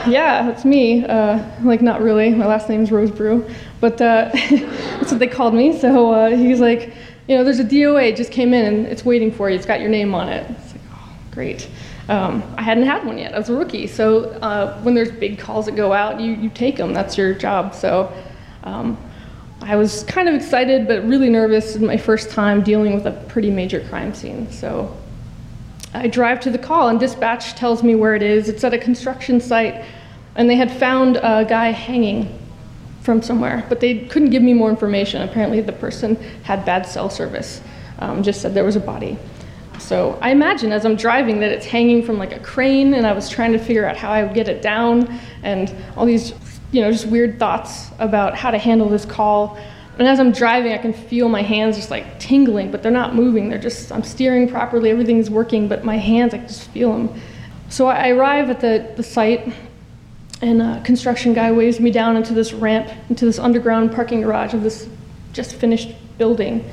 yeah, that's me. Uh, like not really. My last name's Rosebrew. But uh, that's what they called me. So uh, he's like, you know, there's a DOA, just came in and it's waiting for you. It's got your name on it. It's like, oh, great. Um, I hadn't had one yet. I was a rookie. So uh, when there's big calls that go out, you, you take them. That's your job. So um, I was kind of excited, but really nervous. my first time dealing with a pretty major crime scene. So I drive to the call, and dispatch tells me where it is. It's at a construction site, and they had found a guy hanging from somewhere, but they couldn't give me more information. Apparently, the person had bad cell service, um, just said there was a body. So I imagine as I'm driving that it's hanging from like a crane, and I was trying to figure out how I would get it down, and all these, you know, just weird thoughts about how to handle this call. And as I'm driving, I can feel my hands just like tingling, but they're not moving. They're just, I'm steering properly, everything's working, but my hands, I just feel them. So I arrive at the, the site, and a construction guy waves me down into this ramp, into this underground parking garage of this just finished building.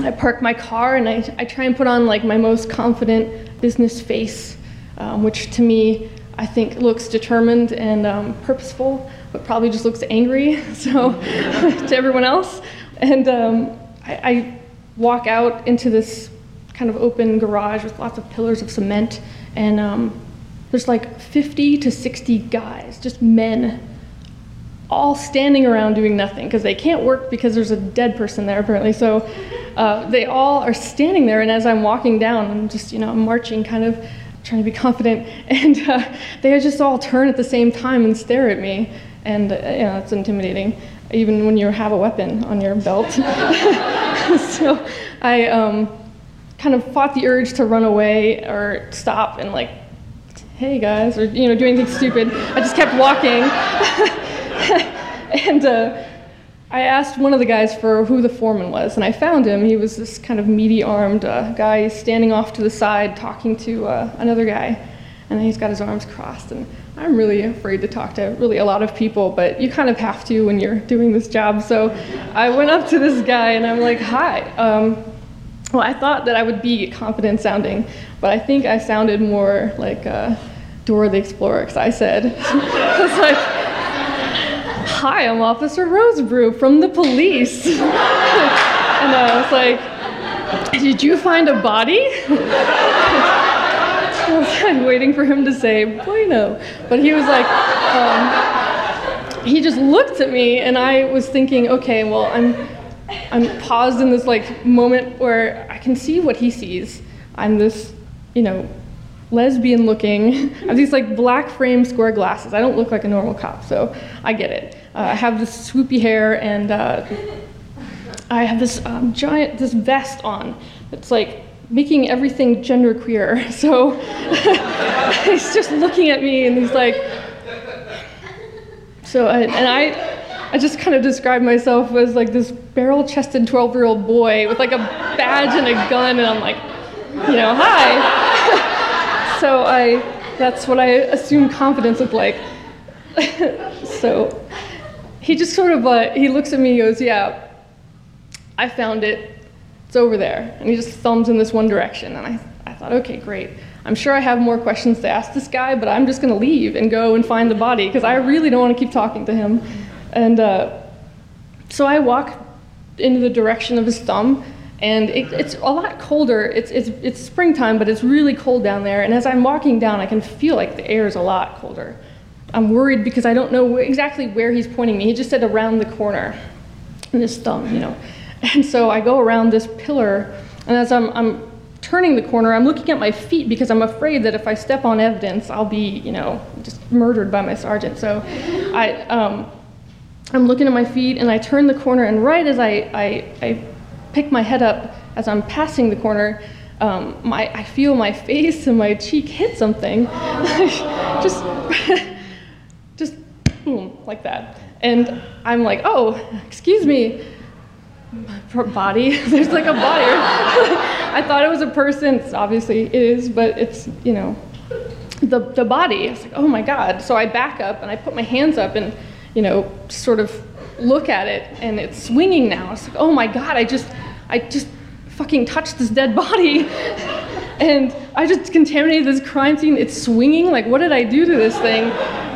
I park my car and I, I try and put on like my most confident business face, um, which to me I think looks determined and um, purposeful, but probably just looks angry. So to everyone else, and um, I, I walk out into this kind of open garage with lots of pillars of cement and um, there's like 50 to 60 guys, just men, all standing around doing nothing because they can't work because there's a dead person there apparently. So uh, they all are standing there, and as I'm walking down, I'm just, you know, marching kind of trying to be confident, and uh, they just all turn at the same time and stare at me, and uh, you know, it's intimidating, even when you have a weapon on your belt. so I um, kind of fought the urge to run away or stop and like hey guys, or you know, doing anything stupid. I just kept walking. and uh, I asked one of the guys for who the foreman was, and I found him. He was this kind of meaty armed uh, guy standing off to the side talking to uh, another guy. And he's got his arms crossed. And I'm really afraid to talk to really a lot of people, but you kind of have to when you're doing this job. So I went up to this guy and I'm like, hi. Um, well, I thought that I would be confident sounding, but I think I sounded more like, uh, Dora the Explorer because I said, I was like, Hi, I'm Officer Rosebrew from the police. and I was like, Did you find a body? I was like waiting for him to say, Bueno. But he was like, um, he just looked at me and I was thinking, okay, well, I'm, I'm paused in this like moment where I can see what he sees. I'm this, you know, lesbian looking. I have these like black frame square glasses. I don't look like a normal cop, so I get it. Uh, I have this swoopy hair and uh, I have this um, giant this vest on. It's like making everything genderqueer. So he's just looking at me and he's like. So I, and I. I just kind of describe myself as like this barrel-chested 12-year-old boy with like a badge and a gun, and I'm like, you know, hi. So I, that's what I assume confidence looked like. so he just sort of, uh, he looks at me goes, yeah, I found it. It's over there. And he just thumbs in this one direction. And I, I thought, okay, great. I'm sure I have more questions to ask this guy, but I'm just going to leave and go and find the body because I really don't want to keep talking to him. And uh, so I walk into the direction of his thumb, and it, it's a lot colder. It's, it's, it's springtime, but it's really cold down there. And as I'm walking down, I can feel like the air is a lot colder. I'm worried because I don't know exactly where he's pointing me. He just said around the corner in his thumb, you know. And so I go around this pillar, and as I'm, I'm turning the corner, I'm looking at my feet because I'm afraid that if I step on evidence, I'll be, you know, just murdered by my sergeant. So I, um, I'm looking at my feet, and I turn the corner, and right as I, I, I pick my head up as I'm passing the corner, um, my, I feel my face and my cheek hit something. just, just boom, like that. And I'm like, oh, excuse me body. There's like a body. I thought it was a person. It's obviously it is, but it's you know the the body. I was like, oh my god. So I back up and I put my hands up and you know sort of look at it and it's swinging now. I was like, oh my god. I just I just fucking touched this dead body. and I just contaminated this crime scene. It's swinging. Like, what did I do to this thing?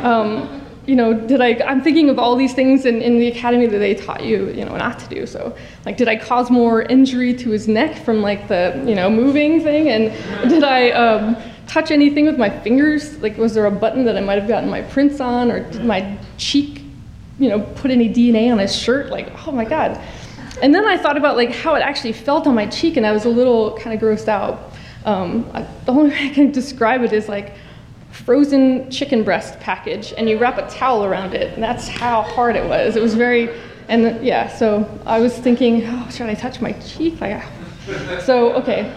Um, you know, did I, I'm thinking of all these things in, in the academy that they taught you, you know, not to do. So, like, did I cause more injury to his neck from, like, the, you know, moving thing? And did I um, touch anything with my fingers? Like, was there a button that I might have gotten my prints on? Or did my cheek, you know, put any DNA on his shirt? Like, oh my God. And then I thought about, like, how it actually felt on my cheek, and I was a little kind of grossed out. Um, I, the only way I can describe it is, like, frozen chicken breast package and you wrap a towel around it. And that's how hard it was. It was very, and yeah, so I was thinking, oh, should I touch my cheek? Like, so, okay.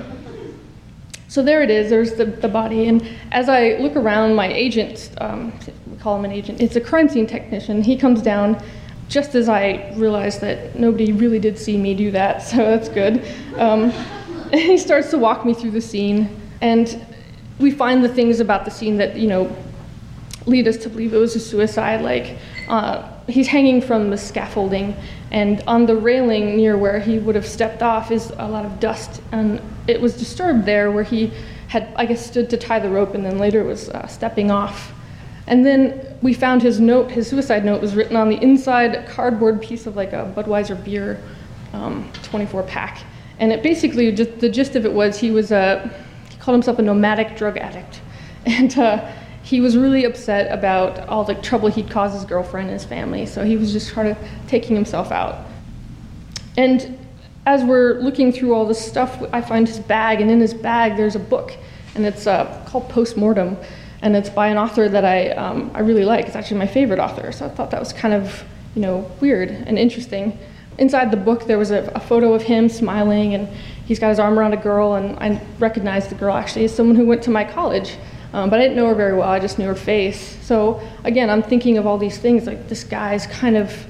So there it is, there's the, the body. And as I look around, my agent, um, we call him an agent, it's a crime scene technician. He comes down just as I realized that nobody really did see me do that, so that's good. Um, he starts to walk me through the scene. And we find the things about the scene that you know lead us to believe it was a suicide. Like uh, he's hanging from the scaffolding, and on the railing near where he would have stepped off is a lot of dust, and it was disturbed there where he had, I guess, stood to tie the rope, and then later was uh, stepping off. And then we found his note, his suicide note was written on the inside cardboard piece of like a Budweiser beer, um, 24 pack. And it basically, just, the gist of it was he was a, he called himself a nomadic drug addict. And uh, he was really upset about all the trouble he'd caused his girlfriend and his family, so he was just kind of taking himself out. And as we're looking through all this stuff, I find his bag, and in his bag there's a book, and it's uh, called Postmortem, and it's by an author that I, um, I really like. It's actually my favorite author, so I thought that was kind of you know weird and interesting. Inside the book, there was a, a photo of him smiling, and he's got his arm around a girl, and I recognized the girl actually as someone who went to my college. Um, but I didn't know her very well, I just knew her face. So again, I'm thinking of all these things like this guy's kind of,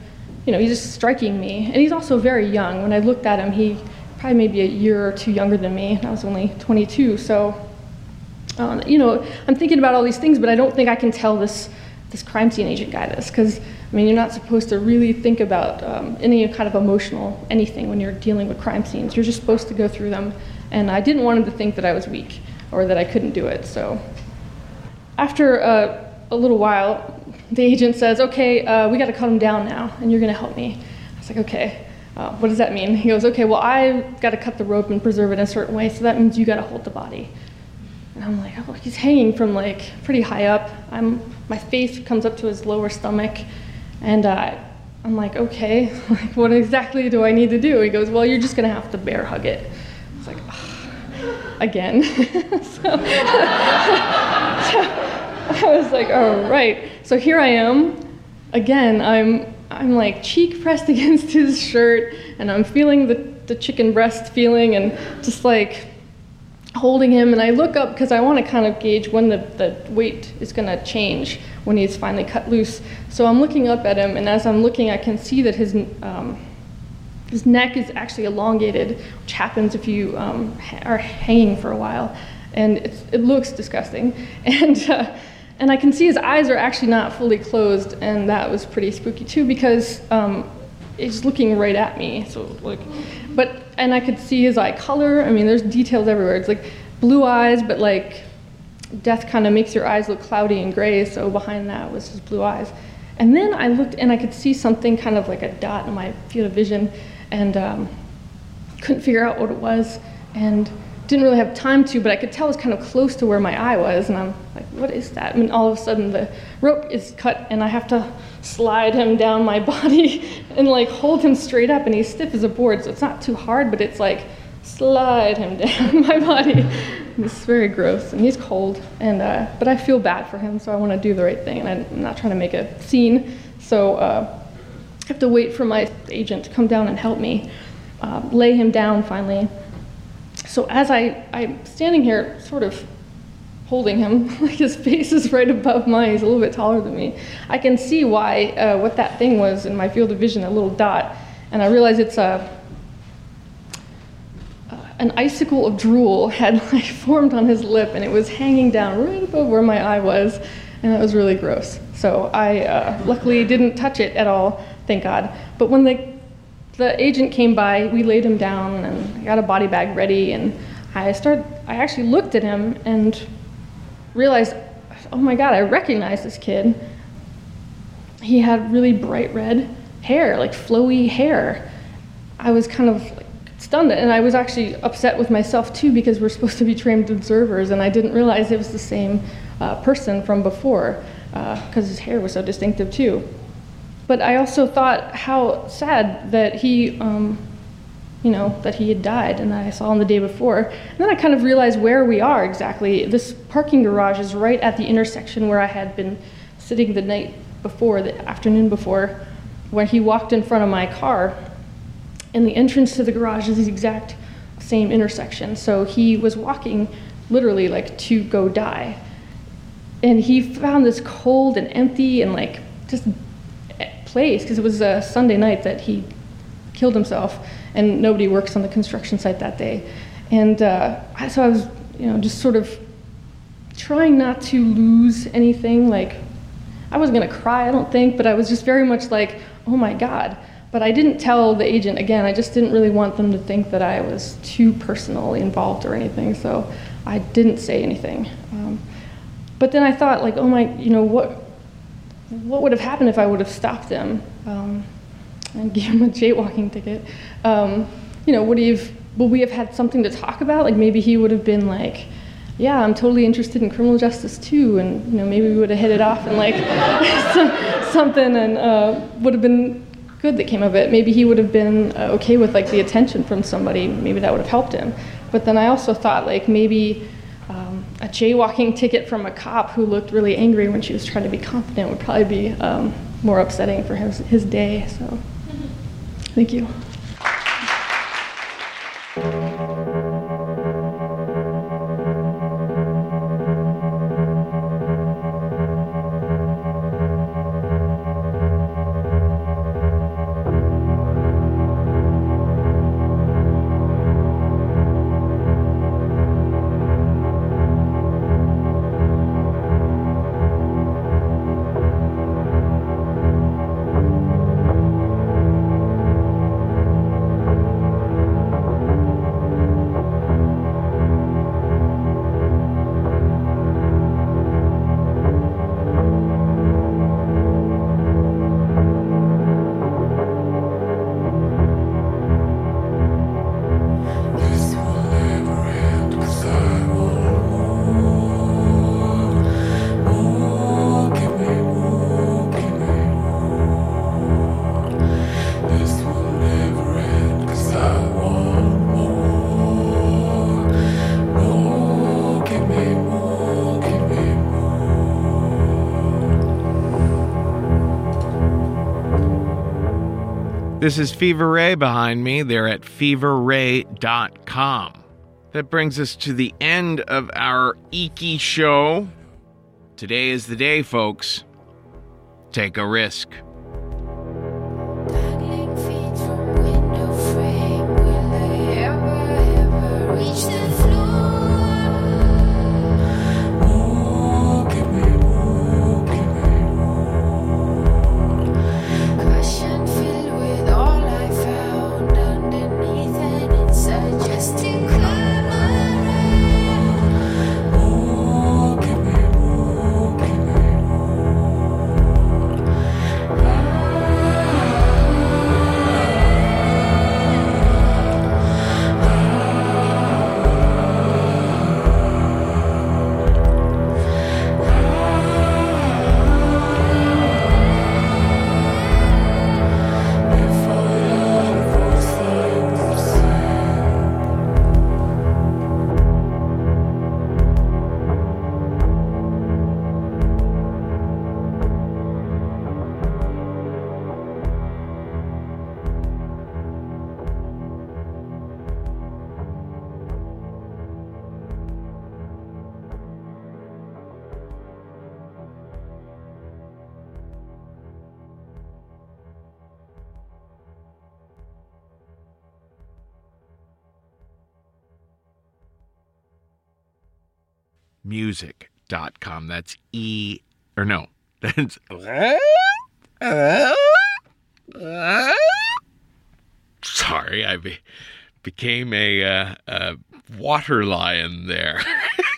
you know, he's just striking me. And he's also very young. When I looked at him, he probably maybe a year or two younger than me. I was only 22. So, um, you know, I'm thinking about all these things, but I don't think I can tell this, this crime scene agent guy this because I mean, you're not supposed to really think about um, any kind of emotional anything when you're dealing with crime scenes. You're just supposed to go through them. And I didn't want him to think that I was weak or that I couldn't do it. So after uh, a little while, the agent says, okay, uh, we got to cut him down now, and you're going to help me. I was like, okay. Uh, what does that mean? He goes, okay, well, I've got to cut the rope and preserve it in a certain way, so that means you got to hold the body. And I'm like, oh, he's hanging from like pretty high up. I'm, my face comes up to his lower stomach. And uh, I'm like, okay, like, what exactly do I need to do? He goes, well, you're just gonna have to bear hug it. I was like, again. so, I was like, all right. So here I am. Again, I'm I'm like cheek pressed against his shirt, and I'm feeling the, the chicken breast feeling, and just like holding him. And I look up because I want to kind of gauge when the, the weight is going to change when he's finally cut loose. So I'm looking up at him, and as I'm looking, I can see that his um, his neck is actually elongated, which happens if you um, are hanging for a while, and it looks disgusting. And uh, and I can see his eyes are actually not fully closed, and that was pretty spooky too because um, he's looking right at me. So like, but and I could see his eye color. I mean, there's details everywhere. It's like blue eyes, but like death kind of makes your eyes look cloudy and gray. So behind that was his blue eyes. And then I looked and I could see something kind of like a dot in my field of vision, and um, couldn't figure out what it was, and didn't really have time to, but I could tell it was kind of close to where my eye was, and I'm like, what is that? And all of a sudden the rope is cut, and I have to slide him down my body and like hold him straight up, and he's stiff as a board, so it's not too hard, but it's like slide him down my body. It's very gross, and he's cold, and uh, but I feel bad for him, so I want to do the right thing, and I'm not trying to make a scene, so uh, I have to wait for my agent to come down and help me uh, lay him down finally. So as I, I'm standing here, sort of holding him, like his face is right above mine, he's a little bit taller than me. I can see why, uh, what that thing was in my field of vision, a little dot, and I realize it's a, uh, an icicle of drool had like formed on his lip, and it was hanging down right above where my eye was, and it was really gross. So I uh, luckily didn't touch it at all, thank God. But when the the agent came by, we laid him down, and I got a body bag ready, and I started. I actually looked at him and realized, oh my God, I recognize this kid. He had really bright red hair, like flowy hair. I was kind of like stunned, and I was actually upset with myself too because we're supposed to be trained observers, and I didn't realize it was the same uh, person from before because his hair was so distinctive too. But I also thought how sad that he, um, you know, that he had died and that I saw him the day before. And then I kind of realized where we are exactly. This parking garage is right at the intersection where I had been sitting the night before, the afternoon before, where he walked in front of my car. And the entrance to the garage is the exact same intersection. So he was walking literally like to go die. And he found this cold and empty and like just place because it was a Sunday night that he killed himself, and nobody works on the construction site that day. And uh, so I was, you know, just sort of trying not to lose anything. Like, I wasn't gonna cry, I don't think, but I was just very much like, oh my God. But I didn't tell the agent again. I just didn't really want them to think that I was too personally involved or anything. So I didn't say anything. Um, but then I thought, like, oh my, you know, what what would have happened if I would have stopped them um, and gave him a jaywalking ticket? Um, you know, would he have, would we have had something to talk about? Like maybe he would have been like, yeah, I'm totally interested in criminal justice too, and you know maybe we would have hit it off and like something, and uh, would have been good that came of it. Maybe he would have been uh, okay with like the attention from somebody. Maybe that would have helped him. But then I also thought like maybe um, a jaywalking ticket from a cop who looked really angry when she was trying to be confident would probably be um, more upsetting for his, his day. So, thank you. This is Fever Ray behind me. They're at feverray.com. That brings us to the end of our Iki show. Today is the day, folks. Take a risk. That's E, or no, that's. Sorry, I be, became a, uh, a water lion there.